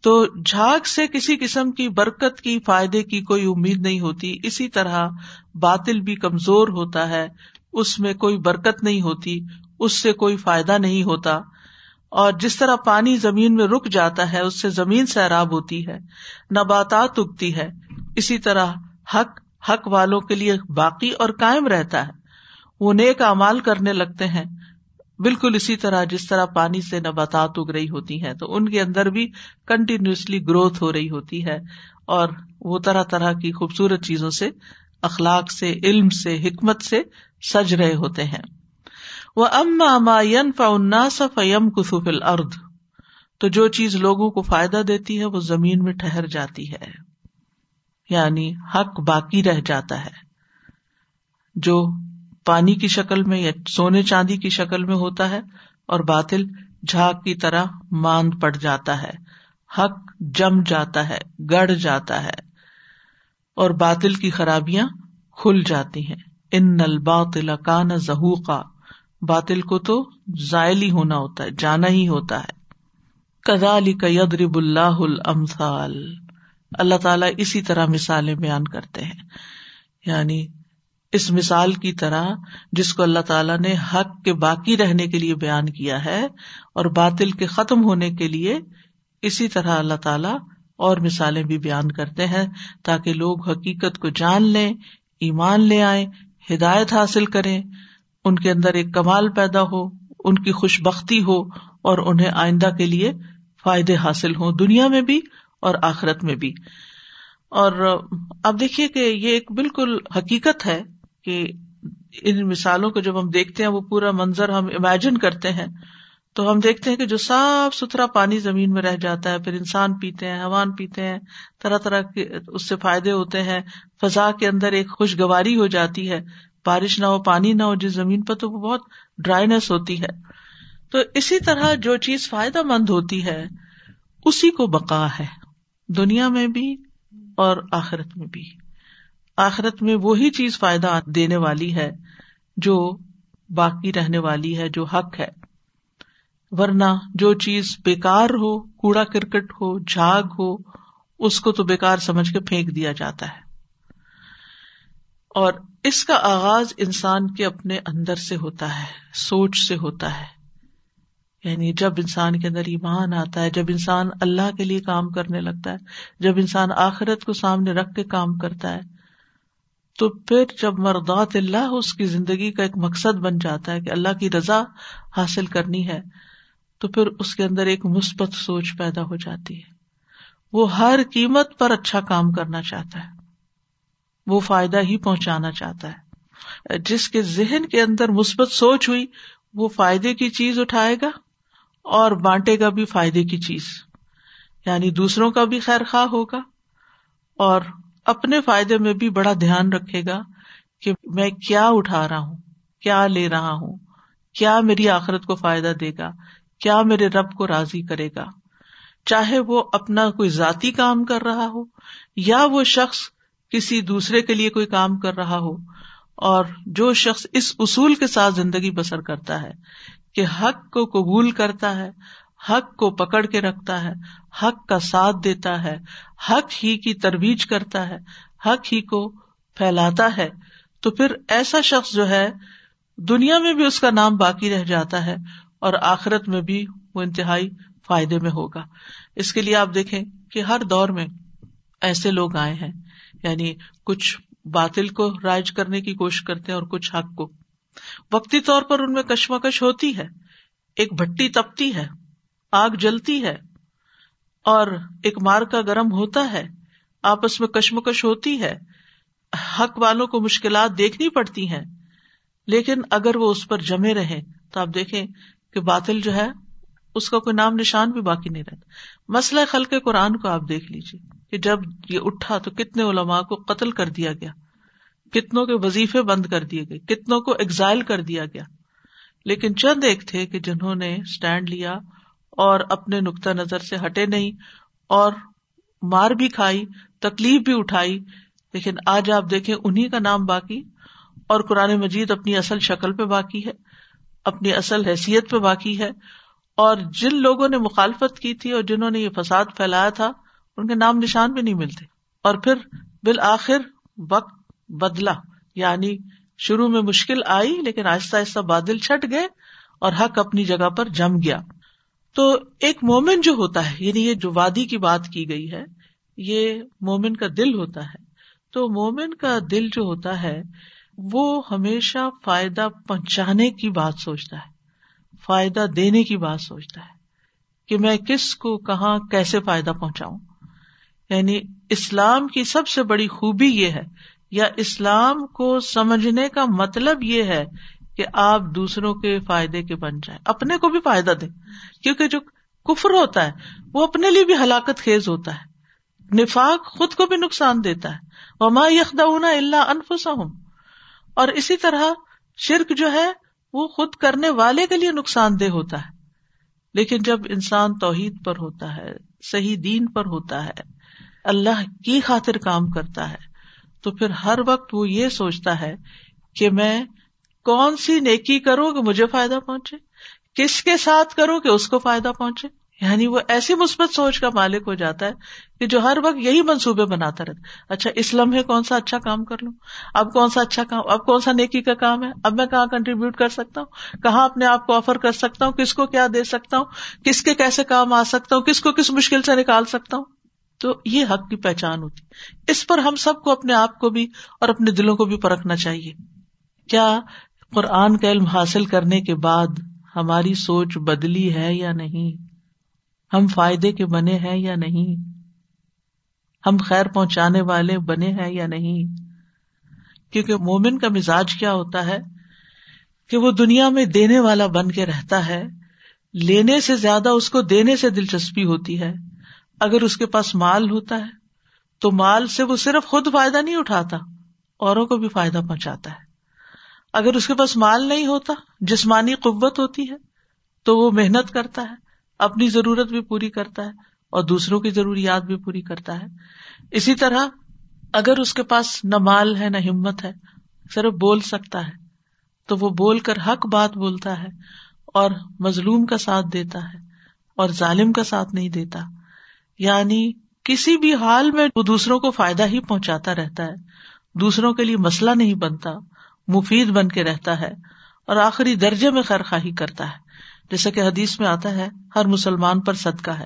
تو جھاگ سے کسی قسم کی برکت کی، فائدے کی کوئی امید نہیں ہوتی۔ اسی طرح باطل بھی کمزور ہوتا ہے۔ اس میں کوئی برکت نہیں ہوتی۔ اس سے کوئی فائدہ نہیں ہوتا۔ اور جس طرح پانی زمین میں رک جاتا ہے، اس سے زمین سیراب ہوتی ہے۔ نباتات اگتی ہے۔ اسی طرح حق حق والوں کے لیے باقی اور قائم رہتا ہے۔ وہ نیک امال کرنے لگتے ہیں۔ بالکل اسی طرح جس طرح پانی سے نباتات اگ رہی ہوتی ہیں، تو ان کے اندر بھی کنٹینیوسلی گروتھ ہو رہی ہوتی ہے اور وہ طرح طرح کی خوبصورت چیزوں سے، اخلاق سے، علم سے، حکمت سے سج رہے ہوتے ہیں۔ وہ اما ما الناس فیم کسف الارض تو جو چیز لوگوں کو فائدہ دیتی ہے، وہ زمین میں ٹھہر جاتی ہے۔ یعنی حق باقی رہ جاتا ہے۔ جو پانی کی شکل میں یا سونے چاندی کی شکل میں ہوتا ہے اور باطل جھاگ کی طرح ماند پڑ جاتا ہے۔ حق جم جاتا ہے، گڑ جاتا ہے اور باطل کی خرابیاں کھل جاتی ہیں۔ ان نل باطل کا باطل کو تو زائل ہی ہونا ہوتا ہے، جانا ہی ہوتا ہے۔ کدا علی رب اللہ المسال اللہ تعالیٰ اسی طرح مثالیں بیان کرتے ہیں۔ یعنی اس مثال کی طرح جس کو اللہ تعالیٰ نے حق کے باقی رہنے کے لیے بیان کیا ہے اور باطل کے ختم ہونے کے لیے اسی طرح اللہ تعالیٰ اور مثالیں بھی بیان کرتے ہیں تاکہ لوگ حقیقت کو جان لیں، ایمان لے آئے ہدایت حاصل کریں، ان کے اندر ایک کمال پیدا ہو، ان کی خوش بختی ہو اور انہیں آئندہ کے لیے فائدے حاصل ہوں دنیا میں بھی اور آخرت میں بھی۔ اور اب دیکھیے کہ یہ ایک بالکل حقیقت ہے کہ ان مثالوں کو جب ہم دیکھتے ہیں وہ پورا منظر ہم امیجن کرتے ہیں، تو ہم دیکھتے ہیں کہ جو صاف ستھرا پانی زمین میں رہ جاتا ہے، پھر انسان پیتے ہیں حوان پیتے ہیں، طرح طرح کے اس سے فائدے ہوتے ہیں، فضا کے اندر ایک خوشگواری ہو جاتی ہے، بارش نہ ہو، پانی نہ ہو، جس زمین پر تو وہ بہت ڈرائیس ہوتی ہے۔ تو اسی طرح جو چیز فائدہ مند ہوتی ہے، اسی کو بقا ہے، دنیا میں بھی اور آخرت میں بھی۔ آخرت میں وہی چیز فائدہ دینے والی ہے جو باقی رہنے والی ہے، جو حق ہے۔ ورنہ جو چیز بےکار ہو، کوڑا کرکٹ ہو، جھاگ ہو، اس کو تو بےکار سمجھ کے پھینک دیا جاتا ہے۔ اور اس کا آغاز انسان کے اپنے اندر سے ہوتا ہے، سوچ سے ہوتا ہے۔ یعنی جب انسان کے اندر ایمان آتا ہے، جب انسان اللہ کے لیے کام کرنے لگتا ہے، جب انسان آخرت کو سامنے رکھ کے کام کرتا ہے تو پھر جب مردات اللہ اس کی زندگی کا ایک مقصد بن جاتا ہے کہ اللہ کی رضا حاصل کرنی ہے، تو پھر اس کے اندر ایک مثبت سوچ پیدا ہو جاتی ہے۔ وہ ہر قیمت پر اچھا کام کرنا چاہتا ہے۔ وہ فائدہ ہی پہنچانا چاہتا ہے۔ جس کے ذہن کے اندر مثبت سوچ ہوئی، وہ فائدے کی چیز اٹھائے گا اور بانٹے گا بھی فائدے کی چیز۔ یعنی دوسروں کا بھی خیر خواہ ہوگا اور اپنے فائدے میں بھی بڑا دھیان رکھے گا کہ میں کیا اٹھا رہا ہوں، کیا لے رہا ہوں، کیا میری آخرت کو فائدہ دے گا، کیا میرے رب کو راضی کرے گا۔ چاہے وہ اپنا کوئی ذاتی کام کر رہا ہو یا وہ شخص کسی دوسرے کے لیے کوئی کام کر رہا ہو، اور جو شخص اس اصول کے ساتھ زندگی بسر کرتا ہے کہ حق کو قبول کرتا ہے حق کو پکڑ کے رکھتا ہے، حق کا ساتھ دیتا ہے، حق ہی کی ترویج کرتا ہے، حق ہی کو پھیلاتا ہے۔ تو پھر ایسا شخص جو ہے، دنیا میں بھی اس کا نام باقی رہ جاتا ہے اور آخرت میں بھی وہ انتہائی فائدے میں ہوگا۔ اس کے لیے آپ دیکھیں کہ ہر دور میں ایسے لوگ آئے ہیں یعنی کچھ باطل کو رائج کرنے کی کوشش کرتے ہیں اور کچھ حق کو۔ وقتی طور پر ان میں کشمکش ہوتی ہے، ایک بھٹی تپتی ہے۔ آگ جلتی ہے اور ایک مار کا گرم ہوتا ہے، آپس میں کشمکش ہوتی ہے، حق والوں کو مشکلات دیکھنی پڑتی ہیں۔ لیکن اگر وہ اس پر جمے رہے تو آپ دیکھیں کہ باطل جو ہے، اس کا کوئی نام نشان بھی باقی نہیں رہتا۔ مسئلہ خل کے قرآن کو آپ دیکھ لیجیے کہ جب یہ اٹھا تو کتنے علماء کو قتل کر دیا گیا۔ کتنوں کے وظیفے بند کر دیے گئے، کتنوں کو ایگزائل کر دیا گیا۔ لیکن چند ایک تھے کہ جنہوں نے اسٹینڈ لیا اور اپنے نقطۂ نظر سے ہٹے نہیں اور مار بھی کھائی، تکلیف بھی اٹھائی، لیکن آج آپ دیکھیں انہیں کا نام باقی اور قرآن مجید اپنی اصل شکل پہ باقی ہے، اپنی اصل حیثیت پہ باقی ہے اور جن لوگوں نے مخالفت کی تھی اور جنہوں نے یہ فساد پھیلایا تھا، ان کے نام نشان بھی نہیں ملتے۔ اور پھر بالآخر وقت بدلا یعنی شروع میں مشکل آئی لیکن آہستہ آہستہ بادل چھٹ گئے اور حق اپنی جگہ پر جم گیا۔ تو ایک مومن جو ہوتا ہے یعنی یہ جو وادی کی بات کی گئی ہے، یہ مومن کا دل ہوتا ہے۔ تو مومن کا دل جو ہوتا ہے، وہ ہمیشہ فائدہ پہنچانے کی بات سوچتا ہے، فائدہ دینے کی بات سوچتا ہے کہ میں کس کو کہاں کیسے فائدہ پہنچاؤں۔ یعنی اسلام کی سب سے بڑی خوبی یہ ہے، یا اسلام کو سمجھنے کا مطلب یہ ہے کہ آپ دوسروں کے فائدے کے بن جائیں۔ اپنے کو بھی فائدہ دیں۔ کیونکہ جو کفر ہوتا ہے، وہ اپنے لیے بھی ہلاکت خیز ہوتا ہے۔ نفاق خود کو بھی نقصان دیتا ہے۔ وما یخدا اللہ انفسا اور اسی طرح شرک جو ہے، وہ خود کرنے والے کے لیے نقصان دہ ہوتا ہے۔ لیکن جب انسان توحید پر ہوتا ہے، صحیح دین پر ہوتا ہے، اللہ کی خاطر کام کرتا ہے، تو پھر ہر وقت وہ یہ سوچتا ہے کہ میں کون سی نیکی کروں کہ مجھے فائدہ پہنچے؟ کس کے ساتھ کروں کہ اس کو فائدہ پہنچے؟ یعنی وہ ایسی مثبت سوچ کا مالک ہو جاتا ہے کہ جو ہر وقت یہی منصوبے بناتا رہتا اچھا اس لمحے کون سا اچھا کام کر لوں؟ اب کون سا اچھا کام، اب کون سا نیکی کا کام ہے؟ اب میں کہاں کنٹریبیوٹ کر سکتا ہوں؟ کہاں اپنے آپ کو آفر کر سکتا ہوں؟ کس کو کیا دے سکتا ہوں؟ کس کے کیسے کام آ سکتا ہوں؟ کس کو کس مشکل سے نکال سکتا ہوں؟ تو یہ حق کی پہچان ہوتی۔ اس پر ہم سب کو اپنے آپ کو بھی اور اپنے دلوں کو بھی پرکھنا چاہیے۔ کیا قرآن کا علم حاصل کرنے کے بعد ہماری سوچ بدلی ہے یا نہیں؟ ہم فائدے کے بنے ہیں یا نہیں؟ ہم خیر پہنچانے والے بنے ہیں یا نہیں؟ کیونکہ مومن کا مزاج کیا ہوتا ہے کہ وہ دنیا میں دینے والا بن کے رہتا ہے، لینے سے زیادہ اس کو دینے سے دلچسپی ہوتی ہے۔ اگر اس کے پاس مال ہوتا ہے، تو مال سے وہ صرف خود فائدہ نہیں اٹھاتا، اوروں کو بھی فائدہ پہنچاتا ہے۔ اگر اس کے پاس مال نہیں ہوتا، جسمانی قوت ہوتی ہے، تو وہ محنت کرتا ہے، اپنی ضرورت بھی پوری کرتا ہے اور دوسروں کی ضروریات بھی پوری کرتا ہے۔ اسی طرح اگر اس کے پاس نہ مال ہے، نہ ہمت ہے، صرف بول سکتا ہے، تو وہ بول کر حق بات بولتا ہے اور مظلوم کا ساتھ دیتا ہے اور ظالم کا ساتھ نہیں دیتا۔ یعنی کسی بھی حال میں وہ دوسروں کو فائدہ ہی پہنچاتا رہتا ہے، دوسروں کے لیے مسئلہ نہیں بنتا۔ مفید بن کے رہتا ہے اور آخری درجے میں خیر خواہی کرتا ہے۔ جیسا کہ حدیث میں آتا ہے، ہر مسلمان پر صدقہ ہے۔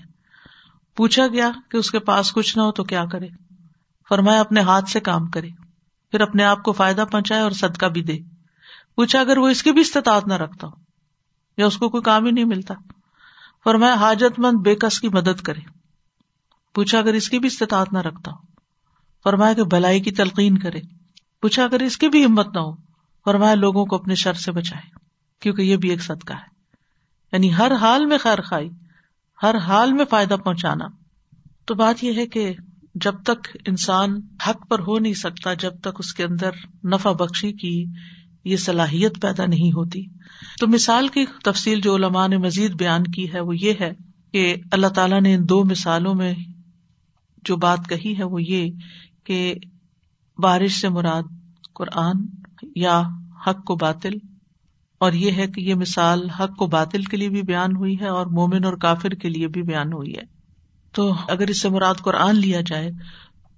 پوچھا گیا کہ اس کے پاس کچھ نہ ہو تو کیا کرے؟ فرمایا، اپنے ہاتھ سے کام کرے، پھر اپنے آپ کو فائدہ پہنچائے اور صدقہ بھی دے۔ پوچھا، اگر وہ اس کی بھی استطاعت نہ رکھتا ہو یا اس کو کوئی کام ہی نہیں ملتا؟ فرمایا، حاجت مند بے کس کی مدد کرے۔ پوچھا، اگر اس کی بھی استطاعت نہ رکھتا ہو؟ فرمایا کہ بھلائی کی تلقین کرے۔ پوچھا، اگر اس کی بھی ہمت نہ ہو فرمایا لوگوں کو اپنے شر سے بچائے، کیونکہ یہ بھی ایک صدقہ ہے۔ یعنی ہر حال میں خیر خائی، ہر حال میں فائدہ پہنچانا۔ تو بات یہ ہے کہ جب تک انسان حق پر ہو نہیں سکتا، جب تک اس کے اندر نفع بخشی کی یہ صلاحیت پیدا نہیں ہوتی۔ تو مثال کی تفصیل جو علماء نے مزید بیان کی ہے، وہ یہ ہے کہ اللہ تعالیٰ نے ان دو مثالوں میں جو بات کہی ہے، وہ یہ کہ بارش سے مراد قرآن یا حق کو باطل، اور یہ ہے کہ یہ مثال حق کو باطل کے لیے بھی بیان ہوئی ہے اور مومن اور کافر کے لیے بھی بیان ہوئی ہے۔ تو اگر اس سے مراد قرآن لیا جائے،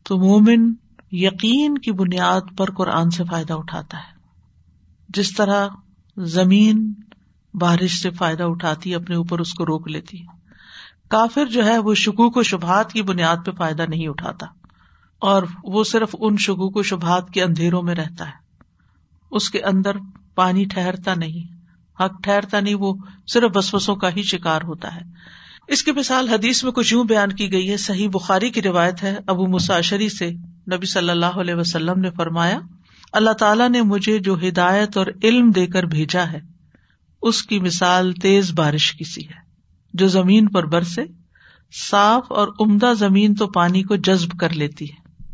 تو مومن یقین کی بنیاد پر قرآن سے فائدہ اٹھاتا ہے۔ جس طرح زمین بارش سے فائدہ اٹھاتی، اپنے اوپر اس کو روک لیتی۔ ہے کافر جو ہے، وہ شکوک و شبہات کی بنیاد پہ فائدہ نہیں اٹھاتا، اور وہ صرف ان شکوک و شبہات کے اندھیروں میں رہتا ہے۔ اس کے اندر پانی ٹھہرتا نہیں۔ حق ٹھہرتا نہیں، وہ صرف بسوسوں کا ہی شکار ہوتا ہے۔ اس کی مثال حدیث میں کچھ یوں بیان کی گئی ہے، صحیح بخاری کی روایت ہے۔ ابو مساشری سے نبی صلی اللہ علیہ وسلم نے فرمایا، اللہ تعالیٰ نے مجھے جو ہدایت اور علم دے کر بھیجا ہے، اس کی مثال تیز بارش کی سی ہے۔ جو زمین پر برسے، صاف اور عمدہ زمین تو پانی کو جذب کر لیتی ہے۔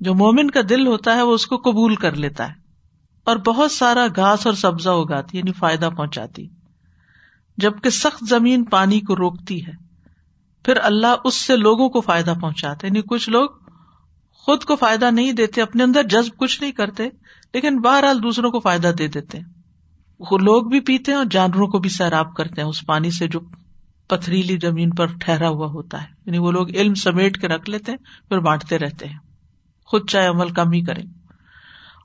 جو مومن کا دل ہوتا ہے، وہ اس کو قبول کر لیتا ہے۔ اور بہت سارا گھاس اور سبزہ اگاتی یعنی فائدہ پہنچاتی۔ جبکہ سخت زمین پانی کو روکتی ہے، پھر اللہ اس سے لوگوں کو فائدہ پہنچاتے یعنی کچھ لوگ خود کو فائدہ نہیں دیتے، اپنے اندر جذب کچھ نہیں کرتے، لیکن بہرحال دوسروں کو فائدہ دے دیتے وہ لوگ بھی پیتے ہیں اور جانوروں کو بھی سیراب کرتے ہیں، اس پانی سے جو پتھریلی زمین پر ٹھہرا ہوا ہوتا ہے۔ یعنی وہ لوگ علم سمیٹ کے رکھ لیتے ہیں، پھر بانٹتے رہتے ہیں۔ خود چاہے عمل کم ہی کریں۔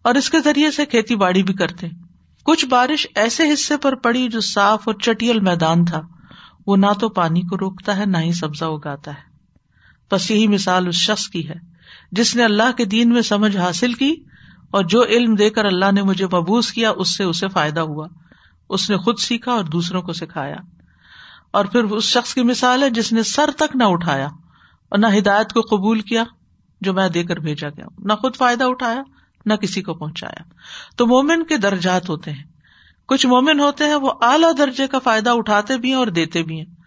اور اس کے ذریعے سے کھیتی باڑی بھی کرتے۔ کچھ بارش ایسے حصے پر پڑی جو صاف اور چٹیل میدان تھا۔ وہ نہ تو پانی کو روکتا ہے، نہ ہی سبزہ اگاتا ہے۔ بس یہی مثال اس شخص کی ہے، جس نے اللہ کے دین میں سمجھ حاصل کی اور جو علم دے کر اللہ نے مجھے مبوس کیا، اس سے اسے فائدہ ہوا۔ اس نے خود سیکھا اور دوسروں کو سکھایا۔ اور پھر اس شخص کی مثال ہے جس نے سر تک نہ اٹھایا اور نہ ہدایت کو قبول کیا جو میں دے کر بھیجا گیا۔ نہ خود فائدہ اٹھایا نہ کسی کو پہنچایا۔ تو مومن کے درجات ہوتے ہیں۔ کچھ مومن ہوتے ہیں، وہ اعلیٰ درجے کا فائدہ اٹھاتے بھی ہیں اور دیتے بھی ہیں۔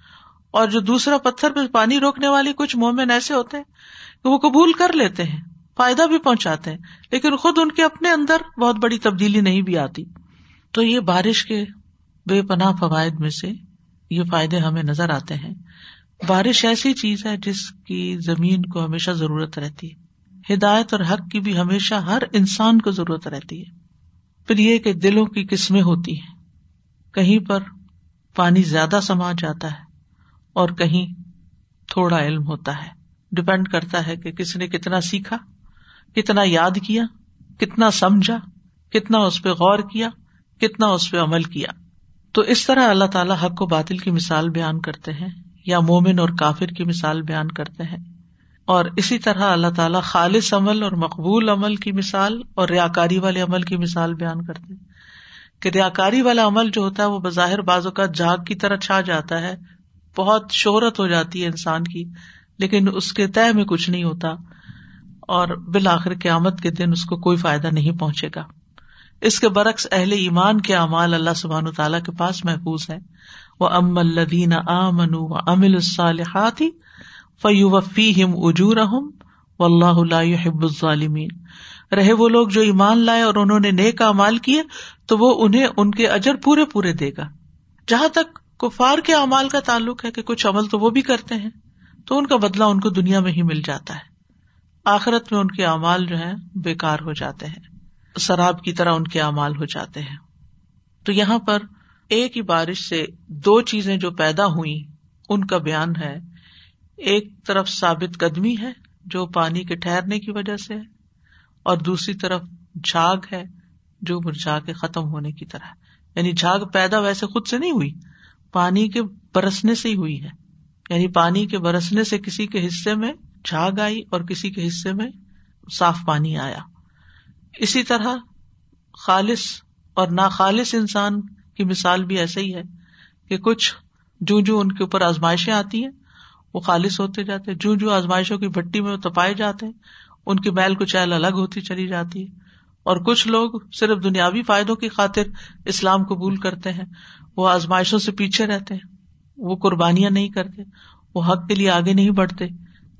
اور جو دوسرا پتھر پہ پانی روکنے والی کچھ مومن ایسے ہوتے ہیں کہ وہ قبول کر لیتے ہیں، فائدہ بھی پہنچاتے ہیں، لیکن خود ان کے اپنے اندر بہت بڑی تبدیلی نہیں بھی آتی۔ تو یہ بارش کے بے پناہ فوائد میں سے یہ فائدے ہمیں نظر آتے ہیں۔ بارش ایسی چیز ہے جس کی زمین کو ہمیشہ ضرورت رہتی ہے۔ ہدایت اور حق کی بھی ہمیشہ ہر انسان کو ضرورت رہتی ہے۔ پھر یہ کہ دلوں کی قسمیں ہوتی ہیں۔ کہیں پر پانی زیادہ سما جاتا ہے اور کہیں تھوڑا علم ہوتا ہے۔ ڈپینڈ کرتا ہے کہ کس نے کتنا سیکھا، کتنا یاد کیا، کتنا سمجھا، کتنا اس پہ غور کیا، کتنا اس پہ عمل کیا۔ تو اس طرح اللہ تعالیٰ حق و باطل کی مثال بیان کرتے ہیں یا مومن اور کافر کی مثال بیان کرتے ہیں۔ اور اسی طرح اللہ تعالیٰ خالص عمل اور مقبول عمل کی مثال اور ریا کاری والے عمل کی مثال بیان کرتے ہیں کہ ریا کاری والا عمل جو ہوتا ہے وہ بظاہر بازو کا جھاگ کی طرح چھا جاتا ہے، بہت شہرت ہو جاتی ہے انسان کی، لیکن اس کے طے میں کچھ نہیں ہوتا اور بالآخر قیامت کے دن اس کو کوئی فائدہ نہیں پہنچے گا۔ اس کے برعکس اہل ایمان کے اعمال اللہ سبحان تعالیٰ کے پاس محفوظ ہے وہ ام الدین آ منو امل الصالحاتی فیو فی ہم اجور و اللہ حب الظالمین رہے وہ لوگ جو ایمان لائے اور انہوں نے نیک امال کیے، تو وہ انہیں ان کے اجر پورے پورے دے گا۔ جہاں تک کفار کے امال کا تعلق ہے کہ کچھ عمل تو وہ بھی کرتے ہیں، تو ان کا بدلا ان کو دنیا میں ہی مل جاتا ہے۔ آخرت میں ان کے اعمال جو ہے بےکار ہو جاتے ہیں شراب کی طرح ان کے اعمال ہو جاتے ہیں۔ تو یہاں پر ایک ہی بارش سے دو چیزیں جو پیدا ہوئی ان کا بیان ہے ایک طرف ثابت قدمی ہے جو پانی کے ٹھہرنے کی وجہ سے ہے، اور دوسری طرف جھاگ ہے جو مرجا کے ختم ہونے کی طرح یعنی جھاگ پیدا ویسے خود سے نہیں ہوئی، پانی کے برسنے سے ہی ہوئی ہے۔ یعنی پانی کے برسنے سے کسی کے حصے میں جھاگ آئی اور کسی کے حصے میں صاف پانی آیا۔ اسی طرح خالص اور ناخالص انسان کی مثال بھی ایسا ہی ہے کہ کچھ جو جو ان کے اوپر آزمائشیں آتی ہیں وہ خالص ہوتے جاتے جو جو آزمائشوں کی بھٹی میں وہ تپائے جاتے ہیں، ان کی میل کچیل الگ ہوتی چلی جاتی ہے۔ اور کچھ لوگ صرف دنیاوی فائدوں کی خاطر اسلام قبول کرتے ہیں۔ وہ آزمائشوں سے پیچھے رہتے ہیں۔ وہ قربانیاں نہیں کرتے۔ وہ حق کے لیے آگے نہیں بڑھتے۔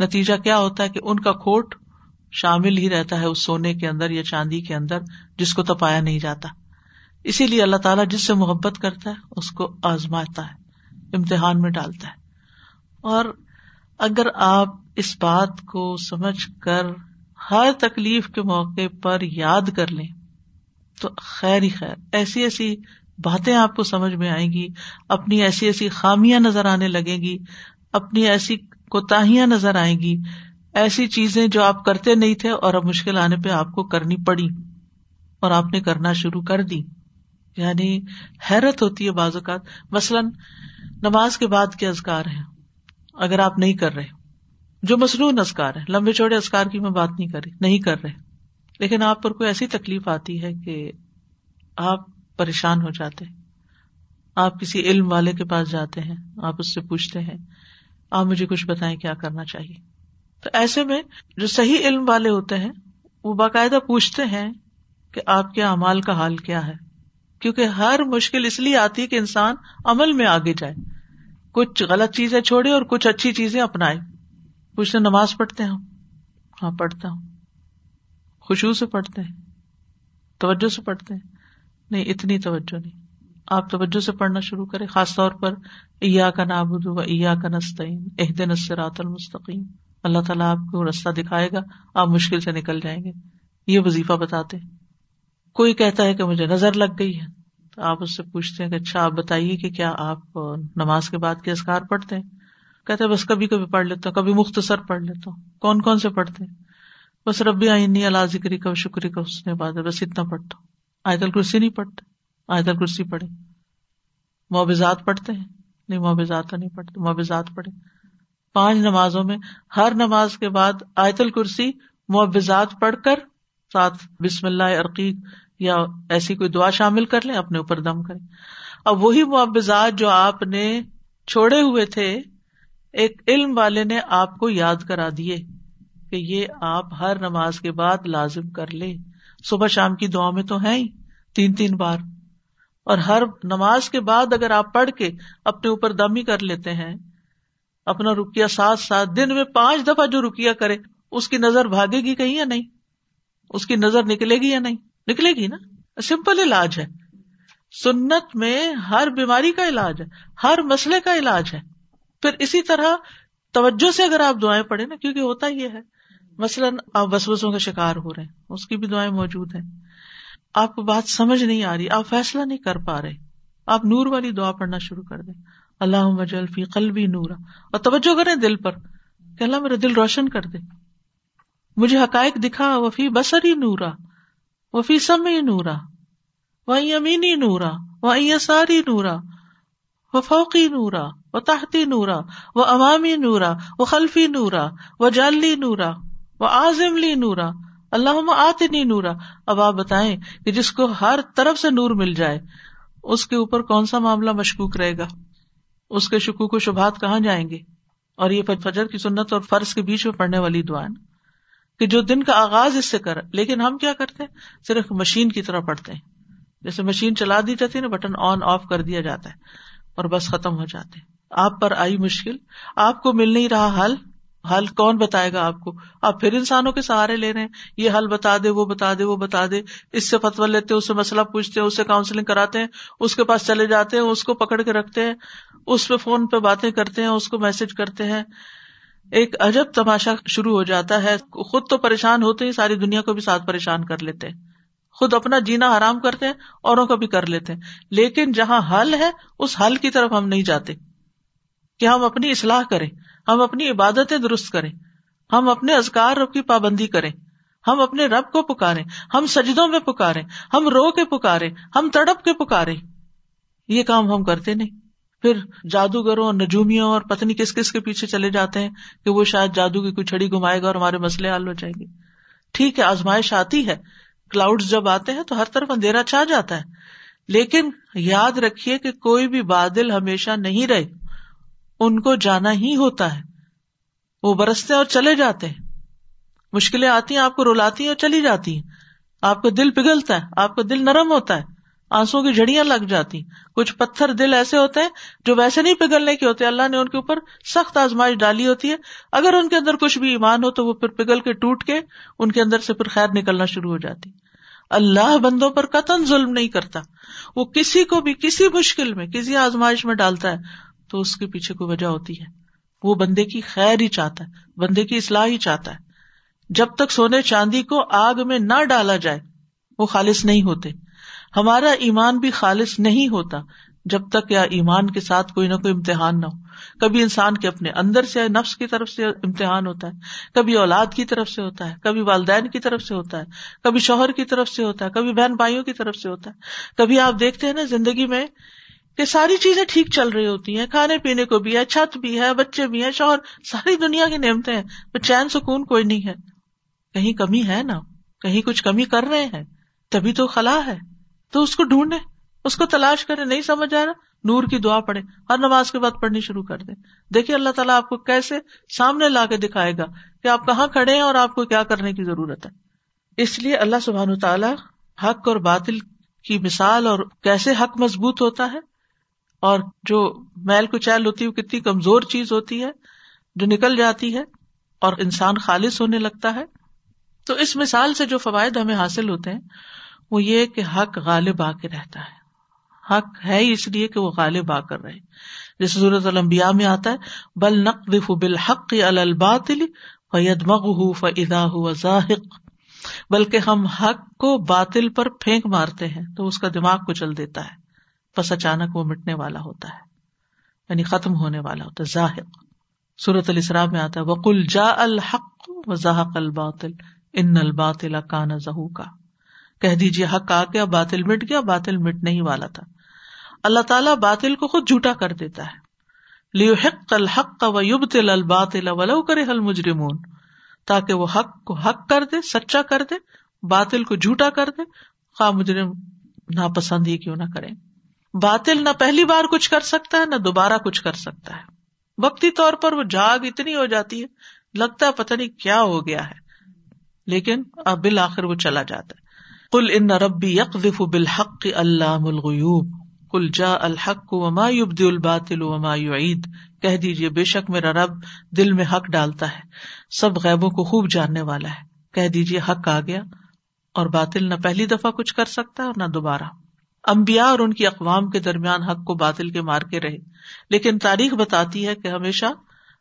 نتیجہ کیا ہوتا ہے کہ ان کا کھوٹ شامل ہی رہتا ہے اس سونے کے اندر یا چاندی کے اندر جس کو تپایا نہیں جاتا۔ اسی لیے اللہ تعالیٰ جس سے محبت کرتا ہے، اس کو آزماتا ہے، امتحان میں ڈالتا ہے۔ اور اگر آپ اس بات کو سمجھ کر ہر تکلیف کے موقع پر یاد کر لیں، تو خیر ہی خیر۔ ایسی ایسی باتیں آپ کو سمجھ میں آئیں گی، اپنی ایسی ایسی خامیاں نظر آنے لگیں گی، اپنی ایسی کوتاہیاں نظر آئیں گی، ایسی چیزیں جو آپ کرتے نہیں تھے اور اب مشکل آنے پہ آپ کو کرنی پڑی اور آپ نے کرنا شروع کر دی۔ یعنی حیرت ہوتی ہے بعض اوقات۔ مثلاً نماز کے بعد کے ازکار ہیں۔ اگر آپ نہیں کر رہے جو مصنوع ازکار ہے لمبے چوڑے ازکار کی میں بات نہیں کری نہیں کر رہے۔ لیکن آپ پر کوئی ایسی تکلیف آتی ہے کہ آپ پریشان ہو جاتے آپ کسی علم والے کے پاس جاتے ہیں، آپ اس سے پوچھتے ہیں، آپ مجھے کچھ بتائیں کیا کرنا چاہیے۔ تو ایسے میں جو صحیح علم والے ہوتے ہیں، وہ باقاعدہ پوچھتے ہیں کہ آپ کے امال کا حال کیا ہے۔ کیونکہ ہر مشکل اس لیے آتی ہے کہ انسان عمل میں آگے جائے۔ کچھ غلط چیزیں چھوڑے اور کچھ اچھی چیزیں اپنائے پوچھتے نماز پڑھتے ہیں ہاں پڑھتا ہوں۔ خوشبو سے پڑھتے ہیں؟ توجہ سے پڑھتے ہیں؟ نہیں، اتنی توجہ نہیں۔ آپ توجہ سے پڑھنا شروع کریں، خاص طور پر ایا کا نابود و ایا کا نسطین عہد نصرات المستقیم۔ اللہ تعالیٰ آپ کو رستہ دکھائے گا، آپ مشکل سے نکل جائیں گے۔ یہ وظیفہ بتاتے کوئی کہتا ہے کہ مجھے نظر لگ گئی ہے۔ تو آپ اس سے پوچھتے ہیں کہ اچھا آپ بتائیے کہ کیا آپ نماز کے بعد کے اسکار پڑھتے ہیں؟ کہتے ہیں، بس کبھی کبھی پڑھ لیتا ہوں، کبھی مختصر پڑھ لیتا ہوں۔ کون کون سے پڑھتے ہیں؟ بس ربی آئینی اللہ ذکری کا شکری کا اس نے بس اتنا پڑھتا ہوں۔ آیت کرسی نہیں پڑھتے؟ آیت کرسی پڑھے معاوضات پڑھتے ہیں؟ نہیں معاوضات تو نہیں پڑھتے معاوضات پڑھے پانچ نمازوں میں، ہر نماز کے بعد آیت الکرسی معاوضات پڑھ کر ساتھ بسم اللہ عرقیق یا ایسی کوئی دعا شامل کر لیں، اپنے اوپر دم کریں۔ اب وہی معاوضات جو آپ نے چھوڑے ہوئے تھے، ایک علم والے نے آپ کو یاد کرا دیے کہ یہ آپ ہر نماز کے بعد لازم کر لے صبح شام کی دعا میں تو ہے ہی، تین تین بار۔ اور ہر نماز کے بعد اگر آپ پڑھ کے اپنے اوپر دمی کر لیتے ہیں، اپنا رکیا ساتھ ساتھ دن میں پانچ دفعہ جو رکیا کرے، اس کی نظر بھاگے گی کہیں یا نہیں؟ اس کی نظر نکلے گی یا نہیں؟ نکلے گی نا؟ سمپل علاج ہے۔ سنت میں ہر بیماری کا علاج ہے، ہر مسئلے کا علاج ہے۔ پھر اسی طرح توجہ سے اگر آپ دعائیں پڑھیں نا، کیونکہ ہوتا یہ ہے۔ مثلاً آپ بسوسوں کا شکار ہو رہے ہیں، اس کی بھی دعائیں موجود ہیں۔ آپ کو بات سمجھ نہیں آ رہی، آپ فیصلہ نہیں کر پا رہے۔ آپ نور والی دعا پڑھنا شروع کر دیں۔ اللہ مجل فی قلبی نورا۔ اور توجہ کریں دل پر کہ اللہ میرا دل روشن کر دے۔ مجھے حقائق دکھا، وفی بسری نورا۔ وفی سمی نورا وہیں امینی نورا وہیں ساری نورا و فوقی نورا و تحتی نورا و عوامی نورا و خلفی نورا و جالی نورا و آزم لی نورا اللہ آتنی نورا۔ اب آپ بتائیں کہ جس کو ہر طرف سے نور مل جائے، اس کے اوپر کون سا معاملہ مشکوک رہے گا؟ اس کے شکوک و شبہات کہاں جائیں گے؟ اور یہ فجر کی سنت اور فرض کے بیچ میں پڑھنے والی دعائیں کہ جو دن کا آغاز اس سے کر، لیکن ہم کیا کرتے ہیں؟ صرف مشین کی طرح پڑھتے ہیں۔ جیسے مشین چلا دی جاتی ہے نا، بٹن آن، آف کر دیا جاتا ہے اور بس ختم ہو جاتے آپ پر آئی مشکل۔ آپ کو مل نہیں رہا حل۔ حل کون بتائے گا آپ کو؟ آپ پھر انسانوں کے سہارے لے رہے ہیں۔ یہ حل بتا دے، وہ بتا دے، وہ بتا دے۔ اس سے فتو لیتے اس سے مسئلہ پوچھتے ہیں، اس سے کاؤنسلنگ کراتے ہیں، اس کے پاس چلے جاتے ہیں، اس کو پکڑ کے رکھتے ہیں۔ اس پہ فون پہ باتیں کرتے ہیں، اس کو میسج کرتے ہیں۔ ایک عجب تماشا شروع ہو جاتا ہے۔ خود تو پریشان ہوتے ہی ساری دنیا کو بھی ساتھ پریشان کر لیتے ہیں۔ خود اپنا جینا حرام کرتے ہیں، اوروں کا بھی کر لیتے ہیں۔ لیکن جہاں حل ہے، اس حل کی طرف ہم نہیں جاتے۔ کہ ہم اپنی اصلاح کریں، ہم اپنی عبادتیں درست کریں، ہم اپنے ازکار کی پابندی کریں۔ ہم اپنے رب کو پکارے ہم سجدوں میں پکارے ہم رو کے پکارے ہم تڑپ کے پکارے یہ کام ہم کرتے نہیں۔ پھر جادوگروں اور نجومیوں اور پتنی کس کس کے پیچھے چلے جاتے ہیں کہ وہ شاید جادو کی کوئی چھڑی گھمائے گا اور ہمارے مسئلے حل ہو جائیں گے۔ ٹھیک ہے، آزمائش آتی ہے۔ کلاؤڈ جب آتے ہیں تو ہر طرف اندھیرا چھا جاتا ہے۔ لیکن یاد رکھیے کہ کوئی بھی بادل ہمیشہ نہیں رہے، ان کو جانا ہی ہوتا ہے۔ وہ برستے اور چلے جاتے ہیں۔ مشکلیں آتی ہیں، آپ کو رلاتی ہیں اور چلی جاتی ہیں۔ آپ کا دل پگھلتا ہے، آپ کا دل نرم ہوتا ہے۔ آنسو کی جڑیاں لگ جاتی۔ کچھ پتھر دل ایسے ہوتے ہیں جو ویسے نہیں پگھلنے کے ہوتے۔ اللہ نے ان کے اوپر سخت آزمائش ڈالی ہوتی ہے۔ اگر ان کے اندر کچھ بھی ایمان ہو تو وہ پھر پگھل کے ٹوٹ کے ان کے اندر سے پھر خیر نکلنا شروع ہو جاتی۔ اللہ بندوں پر قطن ظلم نہیں کرتا۔ وہ کسی کو بھی کسی مشکل میں، کسی آزمائش میں ڈالتا ہے تو اس کے پیچھے کوئی وجہ ہوتی ہے۔ وہ بندے کی خیر ہی چاہتا ہے، بندے کی اصلاح ہی چاہتا ہے۔ جب تک سونے چاندی کو آگ میں نہ ڈالا جائے، وہ خالص نہیں ہوتے۔ ہمارا ایمان بھی خالص نہیں ہوتا جب تک یا ایمان کے ساتھ کوئی نہ کوئی امتحان نہ ہو۔ کبھی انسان کے اپنے اندر سے نفس کی طرف سے امتحان ہوتا ہے، کبھی اولاد کی طرف سے ہوتا ہے، کبھی والدین کی طرف سے ہوتا ہے، کبھی شوہر کی طرف سے ہوتا ہے، کبھی بہن بھائیوں کی طرف سے ہوتا ہے۔ کبھی آپ دیکھتے ہیں نا زندگی میں کہ ساری چیزیں ٹھیک چل رہی ہوتی ہیں، کھانے پینے کو بھی ہے، چھت بھی ہے، بچے بھی ہیں، شوہر، ساری دنیا کی نعمتیں ہیں چین، سکون کوئی نہیں ہے۔ کہیں کمی ہے نا؟ کہیں کچھ کمی کر رہے ہیں، تبھی تو خلا ہے۔ تو اس کو ڈھونڈے اس کو تلاش کرے نہیں سمجھ آ رہا، نور کی دعا پڑھے ہر نماز کے بعد پڑھنی شروع کر دے دیکھیے اللہ تعالیٰ آپ کو کیسے سامنے لا کے دکھائے گا کہ آپ کہاں کھڑے ہیں اور آپ کو کیا کرنے کی ضرورت ہے۔ اس لیے اللہ سبحان تعالیٰ حق اور باطل کی مثال اور کیسے حق مضبوط ہوتا ہے اور جو میل کو چیل ہوتی ہے، وہ کتنی کمزور چیز ہوتی ہے، جو نکل جاتی ہے اور انسان خالص ہونے لگتا ہے۔ تو اس مثال سے جو فوائد ہمیں حاصل ہوتے ہیں وہ یہ کہ حق غالب آ کے رہتا ہے۔ حق ہے اس لیے کہ وہ غالب آ کر رہے۔ جیسے ضرورت المبیا میں آتا ہے، بل نقف بالحق الباطل فید مغ فدا ذاہق بلکہ ہم حق کو باطل پر پھینک مارتے ہیں تو اس کا دماغ کچل دیتا ہے۔ بس اچانک وہ مٹنے والا ہوتا ہے۔ یعنی ختم ہونے والا ہوتا ہے ذاہق صورت الاسرا میں آتا ہے وکل جا الحق و ذاہق الباطل ان الباطل کان ظہو کا کہہ دیجیے حق آ گیا، باطل مٹ گیا، باطل مٹنے ہی والا تھا۔ اللہ تعالیٰ باطل کو خود جھوٹا کر دیتا ہے۔ لیو حق الحق کا وب تل الباطل ولو کرے حل مجرمون تاکہ وہ حق کو حق کر دے، سچا کر دے، باطل کو جھوٹا کر دے۔ خواہ مجرم ناپسند ہی کیوں نہ کرے باطل نہ پہلی بار کچھ کر سکتا ہے، نہ دوبارہ کچھ کر سکتا ہے۔ وقتی طور پر وہ جاگ اتنی ہو جاتی ہے، لگتا ہے پتہ نہیں کیا ہو گیا ہے۔ لیکن اب بالآخر وہ چلا جاتا ہے۔ کل ان ربی یکف بالحق الحق علام الغیوب کل جا الحق وما يبد الباطل وما يعيد کہہ دیجیے بے شک میرا رب دل میں حق ڈالتا ہے، سب غیبوں کو خوب جاننے والا ہے۔ کہہ دیجیے حق آ گیا اور باطل نہ پہلی دفعہ کچھ کر سکتا ہے اور نہ دوبارہ۔ امبیا اور ان کی اقوام کے درمیان حق کو باطل کے مار کے رہے۔ لیکن تاریخ بتاتی ہے کہ ہمیشہ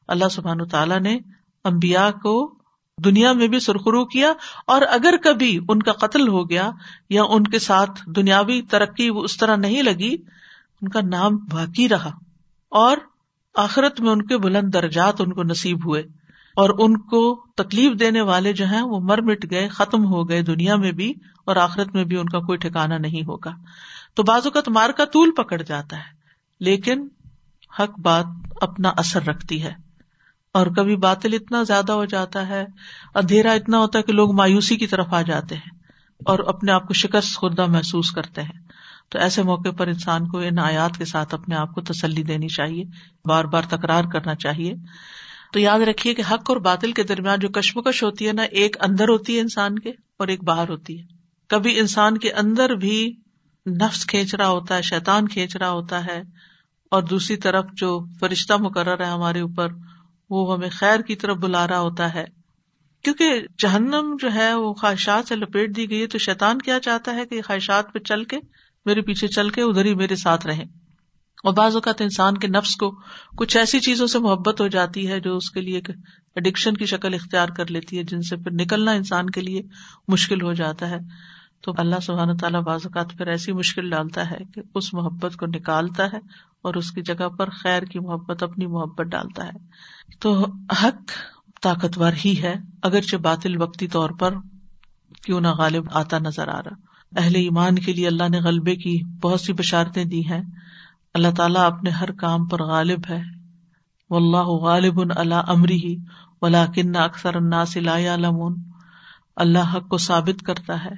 اللہ سبحان تعالیٰ نے امبیا کو دنیا میں بھی سرخرو کیا اور اگر کبھی ان کا قتل ہو گیا یا ان کے ساتھ دنیاوی ترقی اس طرح نہیں لگی، ان کا نام باقی رہا اور آخرت میں ان کے بلند درجات ان کو نصیب ہوئے اور ان کو تکلیف دینے والے جو ہیں وہ مر مٹ گئے، ختم ہو گئے دنیا میں بھی اور آخرت میں بھی ان کا کوئی ٹھکانا نہیں ہوگا۔ تو بعض اوقات مار کا طول پکڑ جاتا ہے، لیکن حق بات اپنا اثر رکھتی ہے۔ اور کبھی باطل اتنا زیادہ ہو جاتا ہے، اندھیرا اتنا ہوتا ہے کہ لوگ مایوسی کی طرف آ جاتے ہیں اور اپنے آپ کو شکست خوردہ محسوس کرتے ہیں۔ تو ایسے موقع پر انسان کو ان آیات کے ساتھ اپنے آپ کو تسلی دینی چاہیے، بار بار تکرار کرنا چاہیے۔ تو یاد رکھیے کہ حق اور باطل کے درمیان جو کشمکش ہوتی ہے نا، ایک اندر ہوتی ہے انسان کے اور ایک باہر ہوتی ہے۔ کبھی انسان کے اندر بھی نفس کھینچ رہا ہوتا ہے، شیطان کھینچ رہا ہوتا ہے اور دوسری طرف جو فرشتہ مقرر ہے ہمارے اوپر وہ ہمیں خیر کی طرف بلا رہا ہوتا ہے۔ کیونکہ جہنم جو ہے وہ خواہشات سے لپیٹ دی گئی ہے، تو شیطان کیا چاہتا ہے کہ خواہشات پہ چل کے، میرے پیچھے چل کے ادھر ہی میرے ساتھ رہے۔ اور بعض اوقات انسان کے نفس کو کچھ ایسی چیزوں سے محبت ہو جاتی ہے جو اس کے لیے ایک اڈکشن کی شکل اختیار کر لیتی ہے، جن سے پھر نکلنا انسان کے لیے مشکل ہو جاتا ہے۔ تو اللہ سبحان تعالیٰ بعض اوقات پھر ایسی مشکل ڈالتا ہے کہ اس محبت کو نکالتا ہے اور اس کی جگہ پر خیر کی محبت، اپنی محبت ڈالتا ہے۔ تو حق طاقتور ہی ہے، اگرچہ باطل وقتی طور پر کیوں نہ غالب آتا نظر آ رہا۔ اہل ایمان کے لیے اللہ نے غلبے کی بہت سی بشارتیں دی ہیں۔ اللہ تعالیٰ اپنے ہر کام پر غالب ہے۔ و اللہ غالب اللہ امری ہی ولا کن اکثر الناس لا يعلمون اللہ حق کو ثابت کرتا ہے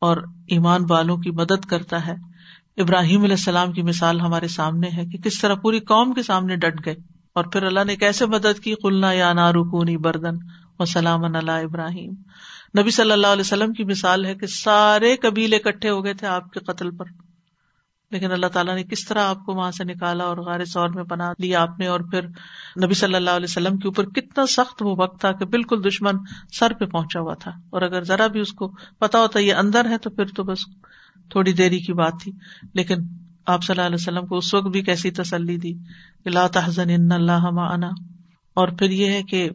اور ایمان والوں کی مدد کرتا ہے۔ ابراہیم علیہ السلام کی مثال ہمارے سامنے ہے کہ کس طرح پوری قوم کے سامنے ڈٹ گئے۔ اور پھر اللہ نے کیسے مدد کی؟ قلنا یا نارکونی بردن و سلام اللہ ابراہیم۔ نبی صلی اللہ علیہ وسلم کی مثال ہے کہ سارے قبیلے اکٹھے ہو گئے تھے آپ کے قتل پر۔ لیکن اللہ تعالیٰ نے کس طرح آپ کو وہاں سے نکالا اور غار سور میں بنا لیا آپ نے؟ اور پھر نبی صلی اللہ علیہ وسلم کے اوپر کتنا سخت وہ وقت تھا کہ بالکل دشمن سر پہ پہنچا ہوا تھا۔ اور اگر ذرا بھی اس کو پتا ہوتا یہ اندر ہے تو پھر تو بس تھوڑی دیری کی بات تھی۔ لیکن آپ صلی اللہ علیہ وسلم کو اس وقت بھی کیسی تسلی دی کہ لا تحزن ان اللہ معنا۔ اور پھر یہ ہے کہ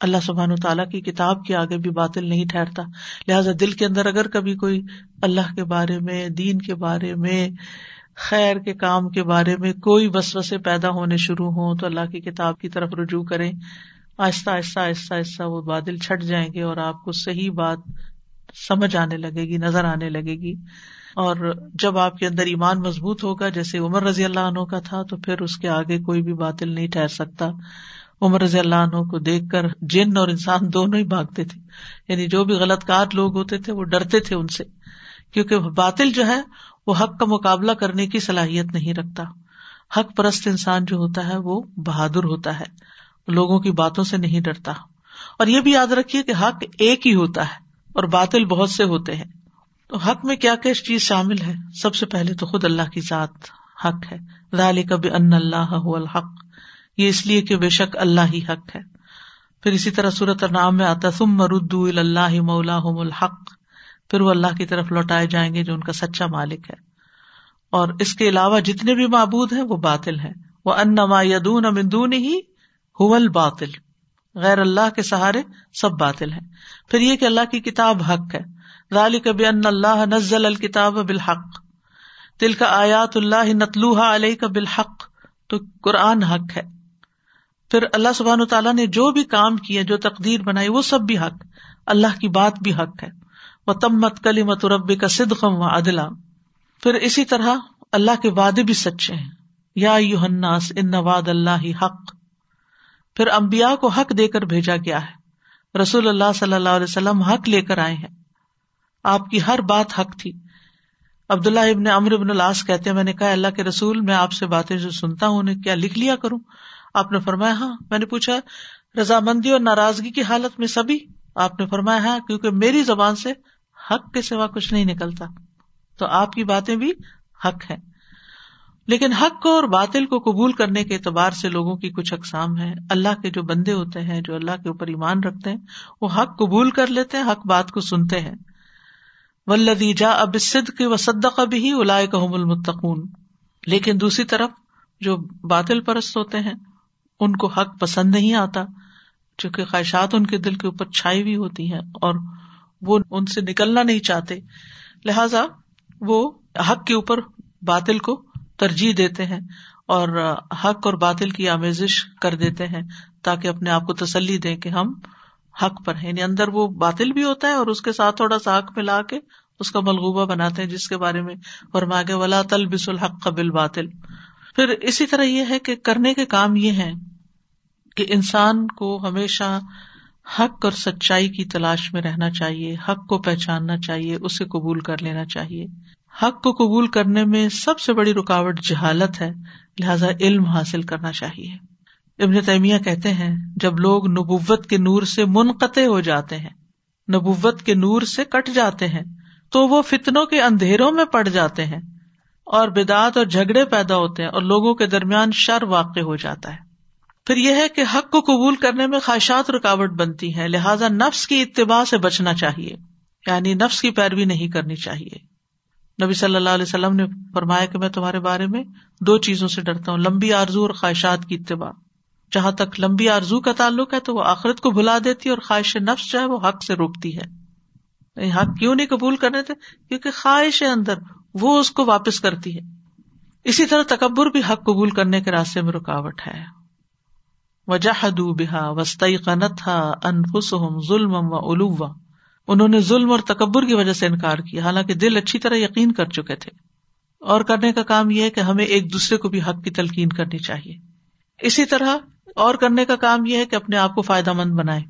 اللہ سبحان و تعالیٰ کی کتاب کے آگے بھی باطل نہیں ٹھہرتا۔ لہٰذا دل کے اندر اگر کبھی کوئی اللہ کے بارے میں، دین کے بارے میں، خیر کے کام کے بارے میں کوئی وسوسے پیدا ہونے شروع ہوں تو اللہ کی کتاب کی طرف رجوع کریں۔ آہستہ آہستہ آہستہ آہستہ وہ بادل چھٹ جائیں گے اور آپ کو صحیح بات سمجھ آنے لگے گی، نظر آنے لگے گی۔ اور جب آپ کے اندر ایمان مضبوط ہوگا، جیسے عمر رضی اللہ عنہ کا تھا، تو پھر اس کے آگے کوئی بھی باطل نہیں ٹھہر سکتا۔ عمر رضی اللہ عنہ کو دیکھ کر جن اور انسان دونوں ہی بھاگتے تھے۔ یعنی جو بھی غلط کار لوگ ہوتے تھے، وہ ڈرتے تھے ان سے۔ کیونکہ باطل جو ہے، وہ حق کا مقابلہ کرنے کی صلاحیت نہیں رکھتا۔ حق پرست انسان جو ہوتا ہے، وہ بہادر ہوتا ہے۔ لوگوں کی باتوں سے نہیں ڈرتا۔ اور یہ بھی یاد رکھیے کہ حق ایک ہی ہوتا ہے اور باطل بہت سے ہوتے ہیں۔ تو حق میں کیا کیا چیز شامل ہے؟ سب سے پہلے تو خود اللہ کی ذات حق ہے۔ رال کب ان اللہ الحق۔ یہ اس لیے کہ بے شک اللہ ہی حق ہے۔ پھر اسی طرح صورت نام میں آتا تم مرد اللہ مولا الحق۔ پھر وہ اللہ کی طرف لوٹائے جائیں گے جو ان کا سچا مالک ہے۔ اور اس کے علاوہ جتنے بھی معبود ہیں، وہ باطل ہے وہ ان یدون امدون ہی حل باطل غیر اللہ کے سہارے سب باطل ہے پھر یہ کہ اللہ کی کتاب حق ہے۔ رالی کبھی ان اللہ نزل الکتاب بالحق دل کا آیات اللہ نتلوحا علیہ کا بالحق، تو قرآن حق ہے۔ پھر اللہ سبحان تعالیٰ نے جو بھی کام کیے، جو تقدیر بنائی، وہ سب بھی حق، اللہ کی بات بھی حق ہے۔ وہ تمت کلی مت کا صدقم و عدلا پھر اسی طرح اللہ کے وعدے بھی سچے ہیں۔ یا یو حناس ان واد اللہ حق۔ پھر امبیا کو حق دے کر بھیجا گیا ہے۔ رسول اللہ صلی اللہ علیہ وسلم حق لے کر آئے ہیں۔ آپ کی ہر بات حق تھی۔ عبداللہ ابن امر ابن العاص کہتے ہیں، میں نے کہا اللہ کے رسول، میں آپ سے باتیں جو سنتا ہوں، انہیں کیا لکھ لیا کروں؟ آپ نے فرمایا ہاں۔ میں نے پوچھا، رضامندی اور ناراضگی کی حالت میں سبھی؟ آپ نے فرمایا ہاں کیونکہ میری زبان سے حق کے سوا کچھ نہیں نکلتا۔ تو آپ کی باتیں بھی حق ہے لیکن حق کو اور باطل کو قبول کرنے کے اعتبار سے لوگوں کی کچھ اقسام ہے اللہ کے جو بندے ہوتے ہیں، جو اللہ کے اوپر ایمان رکھتے ہیں، وہ حق قبول کر لیتے ہیں، حق بات کو سنتے ہیں۔ ولدی جا اب صد کے وسد کا بھی الائے کا المتقون۔ لیکن دوسری طرف جو باطل پرست ہوتے ہیں، ان کو حق پسند نہیں آتا، چونکہ خواہشات ان کے دل کے اوپر چھائی ہوئی ہوتی ہیں اور وہ ان سے نکلنا نہیں چاہتے۔ لہذا وہ حق کے اوپر باطل کو ترجیح دیتے ہیں اور حق اور باطل کی آمیزش کر دیتے ہیں، تاکہ اپنے آپ کو تسلی دیں کہ ہم حق پر ہیں۔ یعنی اندر وہ باطل بھی ہوتا ہے اور اس کے ساتھ تھوڑا سا حق ملا کے اس کا ملغوبہ بناتے ہیں جس کے بارے میں فرما گے ولا تل بس الحق قبل باطل پھر اسی طرح یہ ہے کہ کرنے کے کام یہ ہے کہ انسان کو ہمیشہ حق اور سچائی کی تلاش میں رہنا چاہیے، حق کو پہچاننا چاہیے، اسے قبول کر لینا چاہیے۔ حق کو قبول کرنے میں سب سے بڑی رکاوٹ جہالت ہے، لہذا علم حاصل کرنا چاہیے۔ ابن تیمیہ کہتے ہیں، جب لوگ نبوت کے نور سے منقطع ہو جاتے ہیں، نبوت کے نور سے کٹ جاتے ہیں، تو وہ فتنوں کے اندھیروں میں پڑ جاتے ہیں اور بدعت اور جھگڑے پیدا ہوتے ہیں اور لوگوں کے درمیان شر واقع ہو جاتا ہے۔ پھر یہ ہے کہ حق کو قبول کرنے میں خواہشات رکاوٹ بنتی ہے لہٰذا نفس کی اتباع سے بچنا چاہیے یعنی نفس کی پیروی نہیں کرنی چاہیے۔ نبی صلی اللہ علیہ وسلم نے فرمایا کہ میں تمہارے بارے میں دو چیزوں سے ڈرتا ہوں، لمبی آرزو اور خواہشات کی اتباع۔ جہاں تک لمبی آرزو کا تعلق ہے تو وہ آخرت کو بھلا دیتی ہے اور خواہش نفس جو ہے وہ حق سے روکتی ہے۔ حق کیوں نہیں قبول کرنے تھے؟ کیونکہ خواہش اندر وہ اس کو واپس کرتی ہے۔ اسی طرح تکبر بھی حق قبول کرنے کے راستے میں رکاوٹ ہے۔ وجہ بحا وسطی قنت انفس ظلم و الوا انہوں نے ظلم اور تکبر کی وجہ سے انکار کیا، حالانکہ دل اچھی طرح یقین کر چکے تھے۔ اور کرنے کا کام یہ ہے کہ ہمیں ایک دوسرے کو بھی حق کی تلقین کرنی چاہیے۔ اسی طرح اور کرنے کا کام یہ ہے کہ اپنے آپ کو فائدہ مند بنائے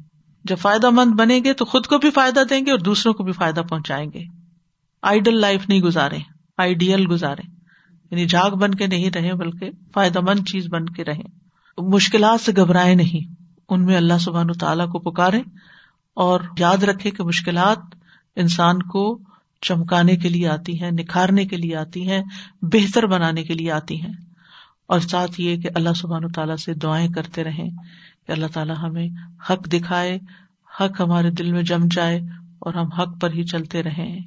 جب فائدہ مند بنیں گے تو خود کو بھی فائدہ دیں گے اور دوسروں کو بھی فائدہ پہنچائیں گے۔ آئیڈل لائف نہیں گزارے آئیڈیل گزارے یعنی جھاگ بن کے نہیں رہے بلکہ فائدہ مند چیز بن کے رہے مشکلات سے گھبرائے نہیں، ان میں اللہ سبحان تعالیٰ کو پکارے اور یاد رکھے کہ مشکلات انسان کو چمکانے کے لیے آتی ہیں، نکھارنے کے لیے آتی ہیں، بہتر بنانے کے لیے آتی ہیں۔ اور ساتھ یہ کہ اللہ سبحان تعالیٰ سے دعائیں کرتے رہیں کہ اللہ تعالیٰ ہمیں حق دکھائے، حق ہمارے دل میں جم جائے اور ہم حق پر ہی چلتے رہیں۔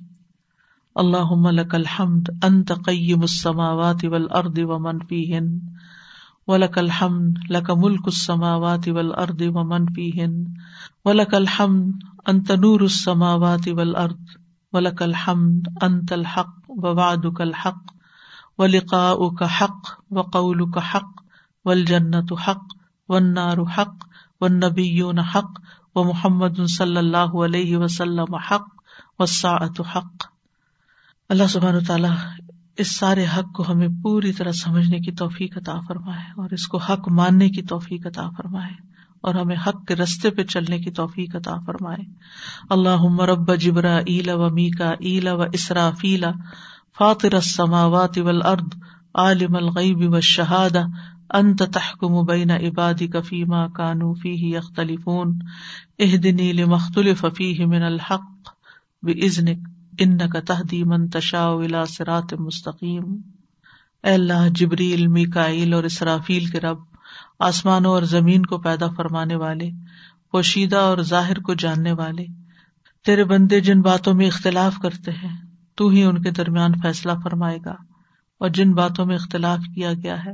اللہ لک الحمد، انت قیم السماوات والارض ومن فیہن۔ ولک الحمد، لک ملک السماوات والارض ومن فیہن۔ ولک الحمد، انت نور السماوات والارض۔ ولک الحمد، انت الحق ووعدک الحق۔ ولقاؤک حق وقولک حق والجنة حق والنار حق والنبیون حق ومحمد صلی اللہ علیہ وسلم حق والساعة حق۔ اللہ سبحانہ تعالیٰ اس سارے حق کو ہمیں پوری طرح سمجھنے کی توفیق عطا فرمائے اور اس کو حق ماننے کی توفیق عطا فرمائے اور ہمیں حق کے رستے پہ چلنے کی توفیق عطا فرمائے۔ اللہ رب جبرا ایلا و میکا ایلا و اسرا فیلا فاطر السماوات والارض عالم الغیب والشہادہ، انت تحکم بین عبادی فیما کانو فیہ یختلفون، اہدنی لمختلف فیہ من الحق، بإذنک ان کا تحدی منتشا ولا سرات مستقیم۔ اے اللہ، جبریل میکائل اور اسرافیل کے رب، آسمانوں اور زمین کو پیدا فرمانے والے، پوشیدہ اور ظاہر کو جاننے والے، تیرے بندے جن باتوں میں اختلاف کرتے ہیں تو ہی ان کے درمیان فیصلہ فرمائے گا اور جن باتوں میں اختلاف کیا گیا ہے،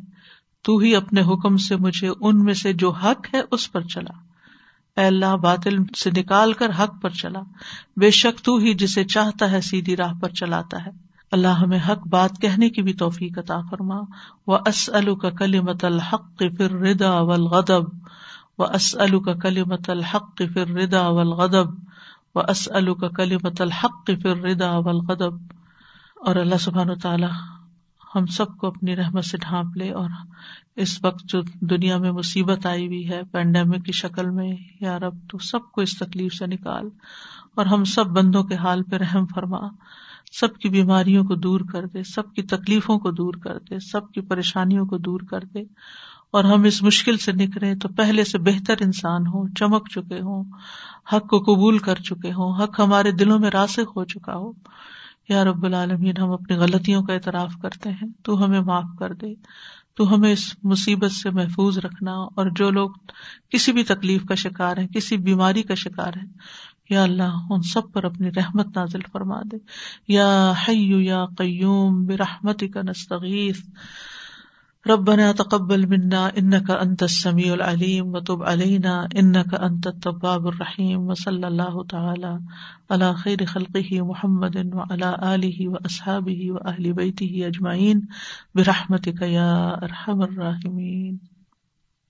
تو ہی اپنے حکم سے مجھے ان میں سے جو حق ہے اس پر چلا۔ اے اللہ، باطل سے نکال کر حق پر چلا۔ بے شک تو ہی جسے چاہتا ہے سیدھی راہ پر چلاتا ہے۔ اللہ ہمیں حق بات کہنے کی بھی توفیق عطا فرما۔ و اسلو کا کلی مت الحق فر ردا ولغب و اسلو کا کلی مت الحق فر ردا ولغب و اسلو کا کلی مت الحق فر ردا اور اللہ سبحان تعالیٰ ہم سب کو اپنی رحمت سے ڈھانپ لے اور اس وقت جو دنیا میں مصیبت آئی ہوئی ہے پینڈیمک کی شکل میں، یا رب تو سب کو اس تکلیف سے نکال اور ہم سب بندوں کے حال پہ رحم فرما۔ سب کی بیماریوں کو دور کر دے، سب کی تکلیفوں کو دور کر دے، سب کی پریشانیوں کو دور کر دے۔ اور ہم اس مشکل سے نکلے تو پہلے سے بہتر انسان ہو چمک چکے ہوں، حق کو قبول کر چکے ہوں، حق ہمارے دلوں میں راسک ہو چکا ہو۔ یا رب العالمین، ہم اپنی غلطیوں کا اعتراف کرتے ہیں۔ تو ہمیں معاف کر دے۔ تو ہمیں اس مصیبت سے محفوظ رکھنا۔ اور جو لوگ کسی بھی تکلیف کا شکار ہیں، کسی بیماری کا شکار ہے یا اللہ ان سب پر اپنی رحمت نازل فرما دے۔ یا حیو یا قیوم برحمتک کا نستغیث۔ ربنا تقبل منا انك انت السميع العليم وتب علينا انك انت التواب الرحيم وصلى الله تعالى على خير خلقه محمد وعلى اله واصحابه واهل بيته اجمعين برحمتك يا ارحم الراحمين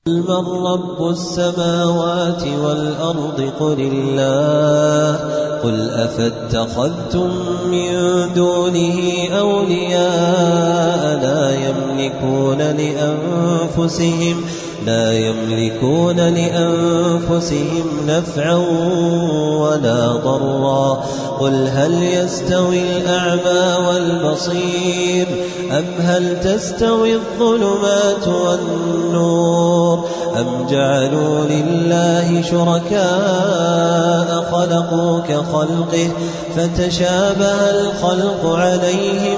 من رب السماوات والأرض قل الله قل أفاتخذتم من دونه أولياء لا يملكون لأنفسهم أولياء لا يملكون لأنفسهم نفعا ولا ضرا. قل هل يستوي الأعمى والبصير أم هل تستوي الظلمات والنور أم جعلوا لله شركاء خلقوا كخلقه فتشابه الخلق عليهم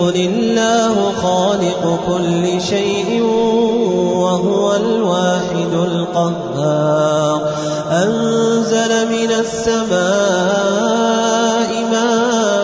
قل الله خالق كل شيء وهو الواحد القهار. أنزل من السماء ماء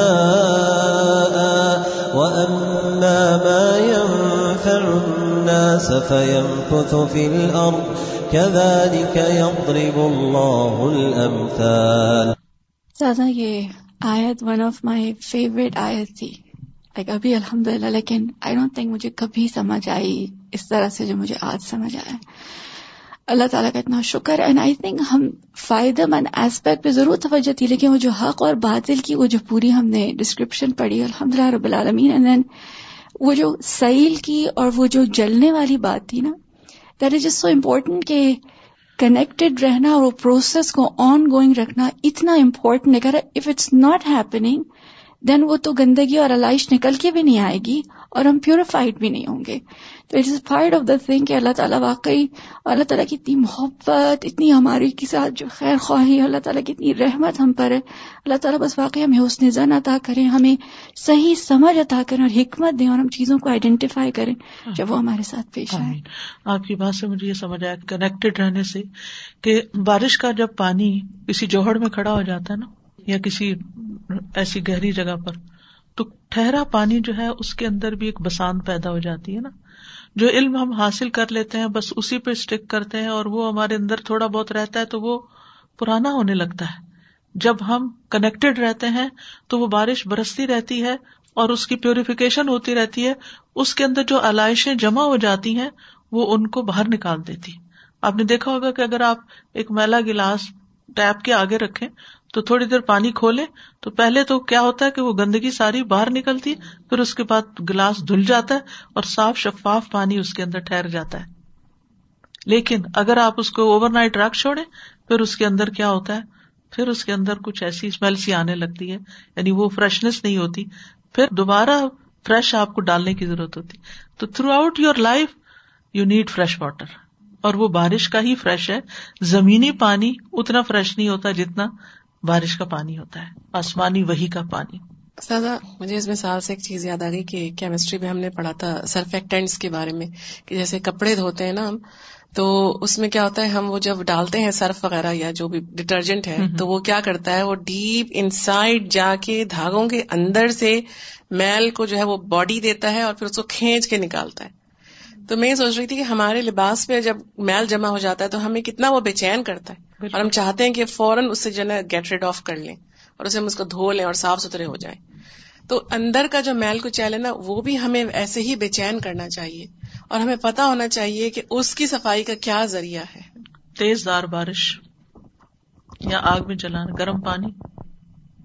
وأما ما ينفع الناس فيمكث في الأرض، كذلك يضرب الله الأمثال. زیادہ یہ آیت ون آف مائی فیوریٹ آیت تھی۔ لائک ابھی الحمد للہ لیکن آئی ڈونٹ تھنک مجھے کبھی سمجھ آئی اس طرح سے جو مجھے آج سمجھ آیا۔ اللہ تعالیٰ کا اتنا شکر. اینڈ آئی تھنک ہم فائدہ مند ایسپیکٹ پہ ضرور توجہ تھی لیکن وہ جو حق اور باطل کی، وہ جو پوری ہم نے ڈسکرپشن پڑھی الحمد للہ رب العالمین. اینڈ دین وہ جو سیل کی اور وہ جو جلنے والی بات تھی نا that is just so important کہ کنیکٹڈ رہنا اور وہ پروسیس کو آن گوئنگ رکھنا اتنا امپورٹنٹ اگر if it's not happening then وہ تو گندگی اور علائش نکل کے بھی نہیں آئے گی اور ہم پیوریفائڈ بھی نہیں ہوں گے۔ تو it is part of the thing کہ اللہ تعالیٰ واقعی اللہ تعالیٰ کی اتنی محبت، اتنی ہماری کے ساتھ جو خیر خواہی، اللہ تعالیٰ کی اتنی رحمت ہم پر ہے۔ اللہ تعالیٰ بس واقعی ہمیں حسن زن عطا کریں، ہمیں صحیح سمجھ عطا کریں اور حکمت دیں اور ہم چیزوں کو آئیڈینٹیفائی کریں جب وہ ہمارے ساتھ پیش آئے۔ آپ کی بات سے مجھے یہ سمجھ آیا کنیکٹڈ رہنے سے کہ بارش کا جب پانی کسی جوہر میں کھڑا ہو جاتا ہے نا، یا کسی ایسی گہری جگہ پر، تو ٹھہرا پانی جو ہے، اس کے اندر بھی ایک بسانت پیدا ہو جاتی ہے نا۔ جو علم ہم حاصل کر لیتے ہیں، بس اسی پہ اسٹک کرتے ہیں اور وہ ہمارے اندر تھوڑا بہت رہتا ہے تو وہ پرانا ہونے لگتا ہے۔ جب ہم کنیکٹڈ رہتے ہیں تو وہ بارش برستی رہتی ہے اور اس کی پیوریفیکیشن ہوتی رہتی ہے۔ اس کے اندر جو علائشیں جمع ہو جاتی ہیں، وہ ان کو باہر نکال دیتی۔ آپ نے دیکھا ہوگا کہ اگر آپ ایک میلا گلاس ٹیپ کے آگے رکھیں تو تھوڑی دیر پانی کھولے تو پہلے تو کیا ہوتا ہے کہ وہ گندگی ساری باہر نکلتی، پھر اس کے بعد گلاس دھل جاتا ہے اور صاف شفاف پانی اس کے اندر ٹھہر جاتا ہے۔ لیکن اگر آپ اس کو اوور نائٹ رکھ چھوڑے پھر اس کے اندر کیا ہوتا ہے؟ پھر اس کے اندر کچھ ایسی اسمیل سی آنے لگتی ہے یعنی وہ فریشنیس نہیں ہوتی۔ پھر دوبارہ فریش آپ کو ڈالنے کی ضرورت ہوتی۔ تو throughout your life you need fresh water اور وہ بارش کا ہی فریش ہے۔ زمینی پانی اتنا فریش نہیں ہوتا جتنا بارش کا پانی ہوتا ہے آسمانی وہی کا پانی۔ سادہ مجھے اس مثال سے ایک چیز یاد آ گئی کہ کیمسٹری میں ہم نے پڑھا تھا سرفیکٹینٹس کے بارے میں کہ جیسے کپڑے دھوتے ہیں نا ہم تو اس میں کیا ہوتا ہے ہم وہ جب ڈالتے ہیں سرف وغیرہ یا جو بھی ڈٹرجنٹ ہے تو وہ کیا کرتا ہے وہ ڈیپ ان سائڈ جا کے دھاگوں کے اندر سے میل کو جو ہے وہ باڈی دیتا ہے اور پھر اس کو کھینچ کے نکالتا ہے۔ تو میں یہ سوچ رہی تھی کہ ہمارے لباس پہ جب میل جمع ہو جاتا ہے تو ہمیں کتنا وہ بے چین کرتا ہے۔ اور ہم چاہتے ہیں کہ فوراً اس سے جو ہے گیٹ ریڈ آف کر لیں اور اسے ہم اس کو دھو لیں اور صاف ستھرے ہو جائیں۔ تو اندر کا جو میل کو چیل ہے نا وہ بھی ہمیں ایسے ہی بے چین کرنا چاہیے۔ اور ہمیں پتا ہونا چاہیے کہ اس کی صفائی کا کیا ذریعہ ہے۔ تیز دار بارش یا آگ میں جلانا گرم پانی۔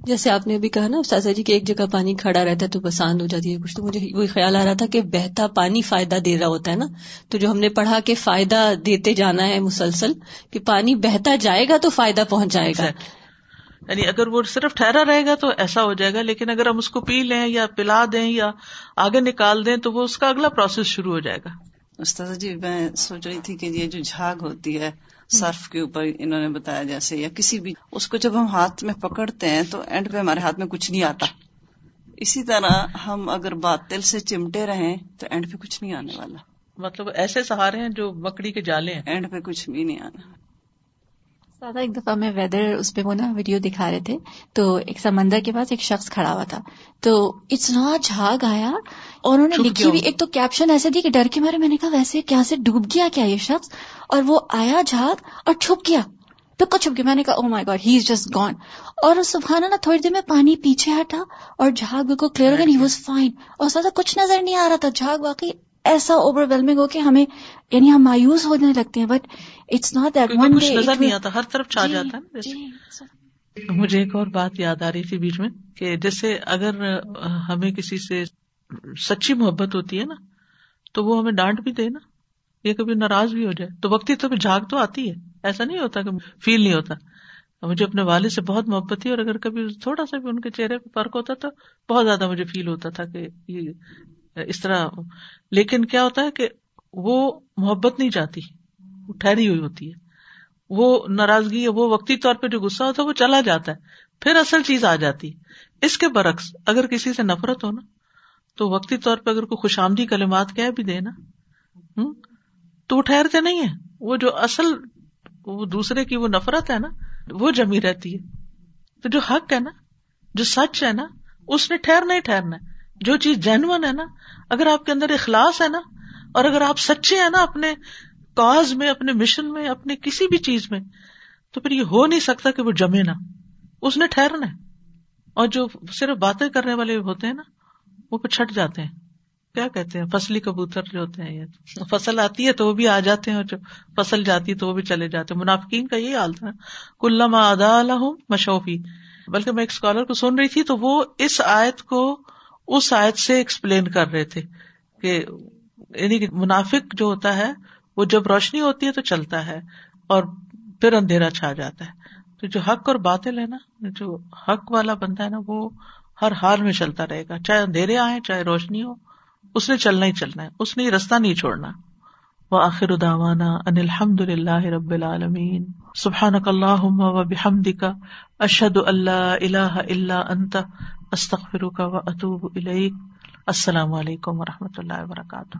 جیسے آپ نے ابھی کہا نا استاذہ جی کہ ایک جگہ پانی کھڑا رہتا ہے تو بساند ہو جاتی ہے کچھ تو مجھے وہی خیال آ رہا تھا کہ بہتا پانی فائدہ دے رہا ہوتا ہے نا۔ تو جو ہم نے پڑھا کہ فائدہ دیتے جانا ہے مسلسل کہ پانی بہتا جائے گا تو فائدہ پہنچ جائے گا۔ یعنی اگر وہ صرف ٹھہرا رہے گا تو ایسا ہو جائے گا لیکن اگر ہم اس کو پی لیں یا پلا دیں یا آگے نکال دیں تو وہ اس کا اگلا پروسیس شروع ہو جائے گا۔ استاذ جی میں سوچ رہی تھی کہ یہ جو جھاگ ہوتی ہے سرف کے اوپر انہوں نے بتایا جیسے یا کسی بھی اس کو جب ہم ہاتھ میں پکڑتے ہیں تو اینڈ پہ ہمارے ہاتھ میں کچھ نہیں آتا۔ اسی طرح ہم اگر باطل سے چمٹے رہیں تو اینڈ پہ کچھ نہیں آنے والا۔ مطلب ایسے سہارے ہیں جو مکڑی کے جالے ہیں۔ اینڈ پہ کچھ بھی نہیں آنا۔ سادہ ایک دفعہ میں ویدر اس پہ وہ نا ویڈیو دکھا رہے تھے۔ تو ایک سمندر کے پاس ایک شخص کھڑا ہوا تھا۔ تو اتنا جھاگ آیا۔ اور انہوں نے لکھی بھی۔ ایک تو کیپشن ایسے دی کہ ڈر کے مارے۔ میں نے کہا ویسے کیا سے ڈوب گیا کیا یہ شخص؟ اور وہ آیا جھاگ اور چھپ گیا۔ بالکل چھپ گیا؟ میں نے کہا او my god he is just gone اور سبحان اللہ تھوڑی دیر میں پانی پیچھے ہٹا اور جھاگ بالکل کلیئر ہو گیا۔ ہی واز فائن اور سادہ کچھ نظر نہیں آ رہا تھا۔ جھاگ واقعی ایسا اوور ویلمنگ ہو کہ ہمیں یعنی ہم مایوس ہونے لگتے ہیں but it's not that one کچھ نظر نہیں آتا ہر طرف چھا جاتا ہے جی مجھے ایک اور بات یاد آ رہی تھی بیچ میں کہ جیسے اگر ہمیں کسی سے سچی محبت ہوتی ہے نا تو وہ ہمیں ڈانٹ بھی دے نا۔ یا کبھی ناراض بھی ہو جائے۔ تو وقتی تو جھاگ تو آتی ہے۔ ایسا نہیں ہوتا کہ فیل نہیں ہوتا۔ مجھے اپنے والد سے بہت محبت تھی اور اگر کبھی تھوڑا سا بھی ان کے چہرے پہ فرق ہوتا تو بہت زیادہ مجھے فیل ہوتا تھا کہ یہ اس طرح، لیکن کیا ہوتا ہے کہ وہ محبت نہیں جاتی، وہ ٹھہری ہوئی ہوتی ہے۔ وہ ناراضگی یا وہ وقتی طور پہ جو غصہ ہوتا ہے، وہ چلا جاتا ہے۔ پھر اصل چیز آ جاتی۔ اس کے برعکس، اگر کسی سے نفرت ہو نا، تو وقتی طور پہ اگر کوئی خوش آمدی کلمات کہہ بھی دے نا ہوں تو وہ ٹھہرتے نہیں ہے وہ جو اصل، وہ دوسرے کی وہ نفرت ہے نا، وہ جمی رہتی ہے۔ تو جو حق ہے نا، جو سچ ہے نا، اس نے ٹھہرنا ہی ٹھہرنا ہے۔ جو چیز جینون ہے نا، اگر آپ کے اندر اخلاص ہے نا، اور اگر آپ سچے ہیں نا اپنے کاز میں، اپنے مشن میں، اپنے کسی بھی چیز میں، تو پھر یہ ہو نہیں سکتا کہ وہ جمے نا اس نے ٹھہرنا ہے۔ اور جو صرف باتیں کرنے والے ہوتے ہیں نا، وہ پھر چھٹ جاتے ہیں۔ کیا کہتے ہیں؟ فصلی کبوتر جو ہوتے ہیں، یہ فصل آتی ہے تو وہ بھی آ جاتے ہیں، اور جو فصل جاتی ہے تو وہ بھی چلے جاتے ہیں۔ منافقین کا یہی حال تھا۔ کلّم ادا مشوفی بلکہ میں ایک اسکالر کو سن رہی تھی تو وہ اس آیت کو اس آیت سے ایکسپلین کر رہے تھے کہ یعنی کہ منافق جو ہوتا ہے، وہ جب روشنی ہوتی ہے تو چلتا ہے اور پھر اندھیرا چھا جاتا ہے۔ تو جو حق اور باطل ہے نا، جو حق والا بندہ ہے نا، وہ ہر حال میں چلتا رہے گا۔ چاہے اندھیرے آئے چاہے روشنی ہو، اس نے چلنا ہی چلنا ہے۔ اس نے رستہ نہیں چھوڑنا۔ وہ آخر داوانا ان الحمد للہ رب العالمین۔ سبحان اللہ و بحمد کا اشد اللہ اللہ اللہ انت استخر کا و اطوب السلام علیکم و رحمۃ اللہ وبرکاتہ.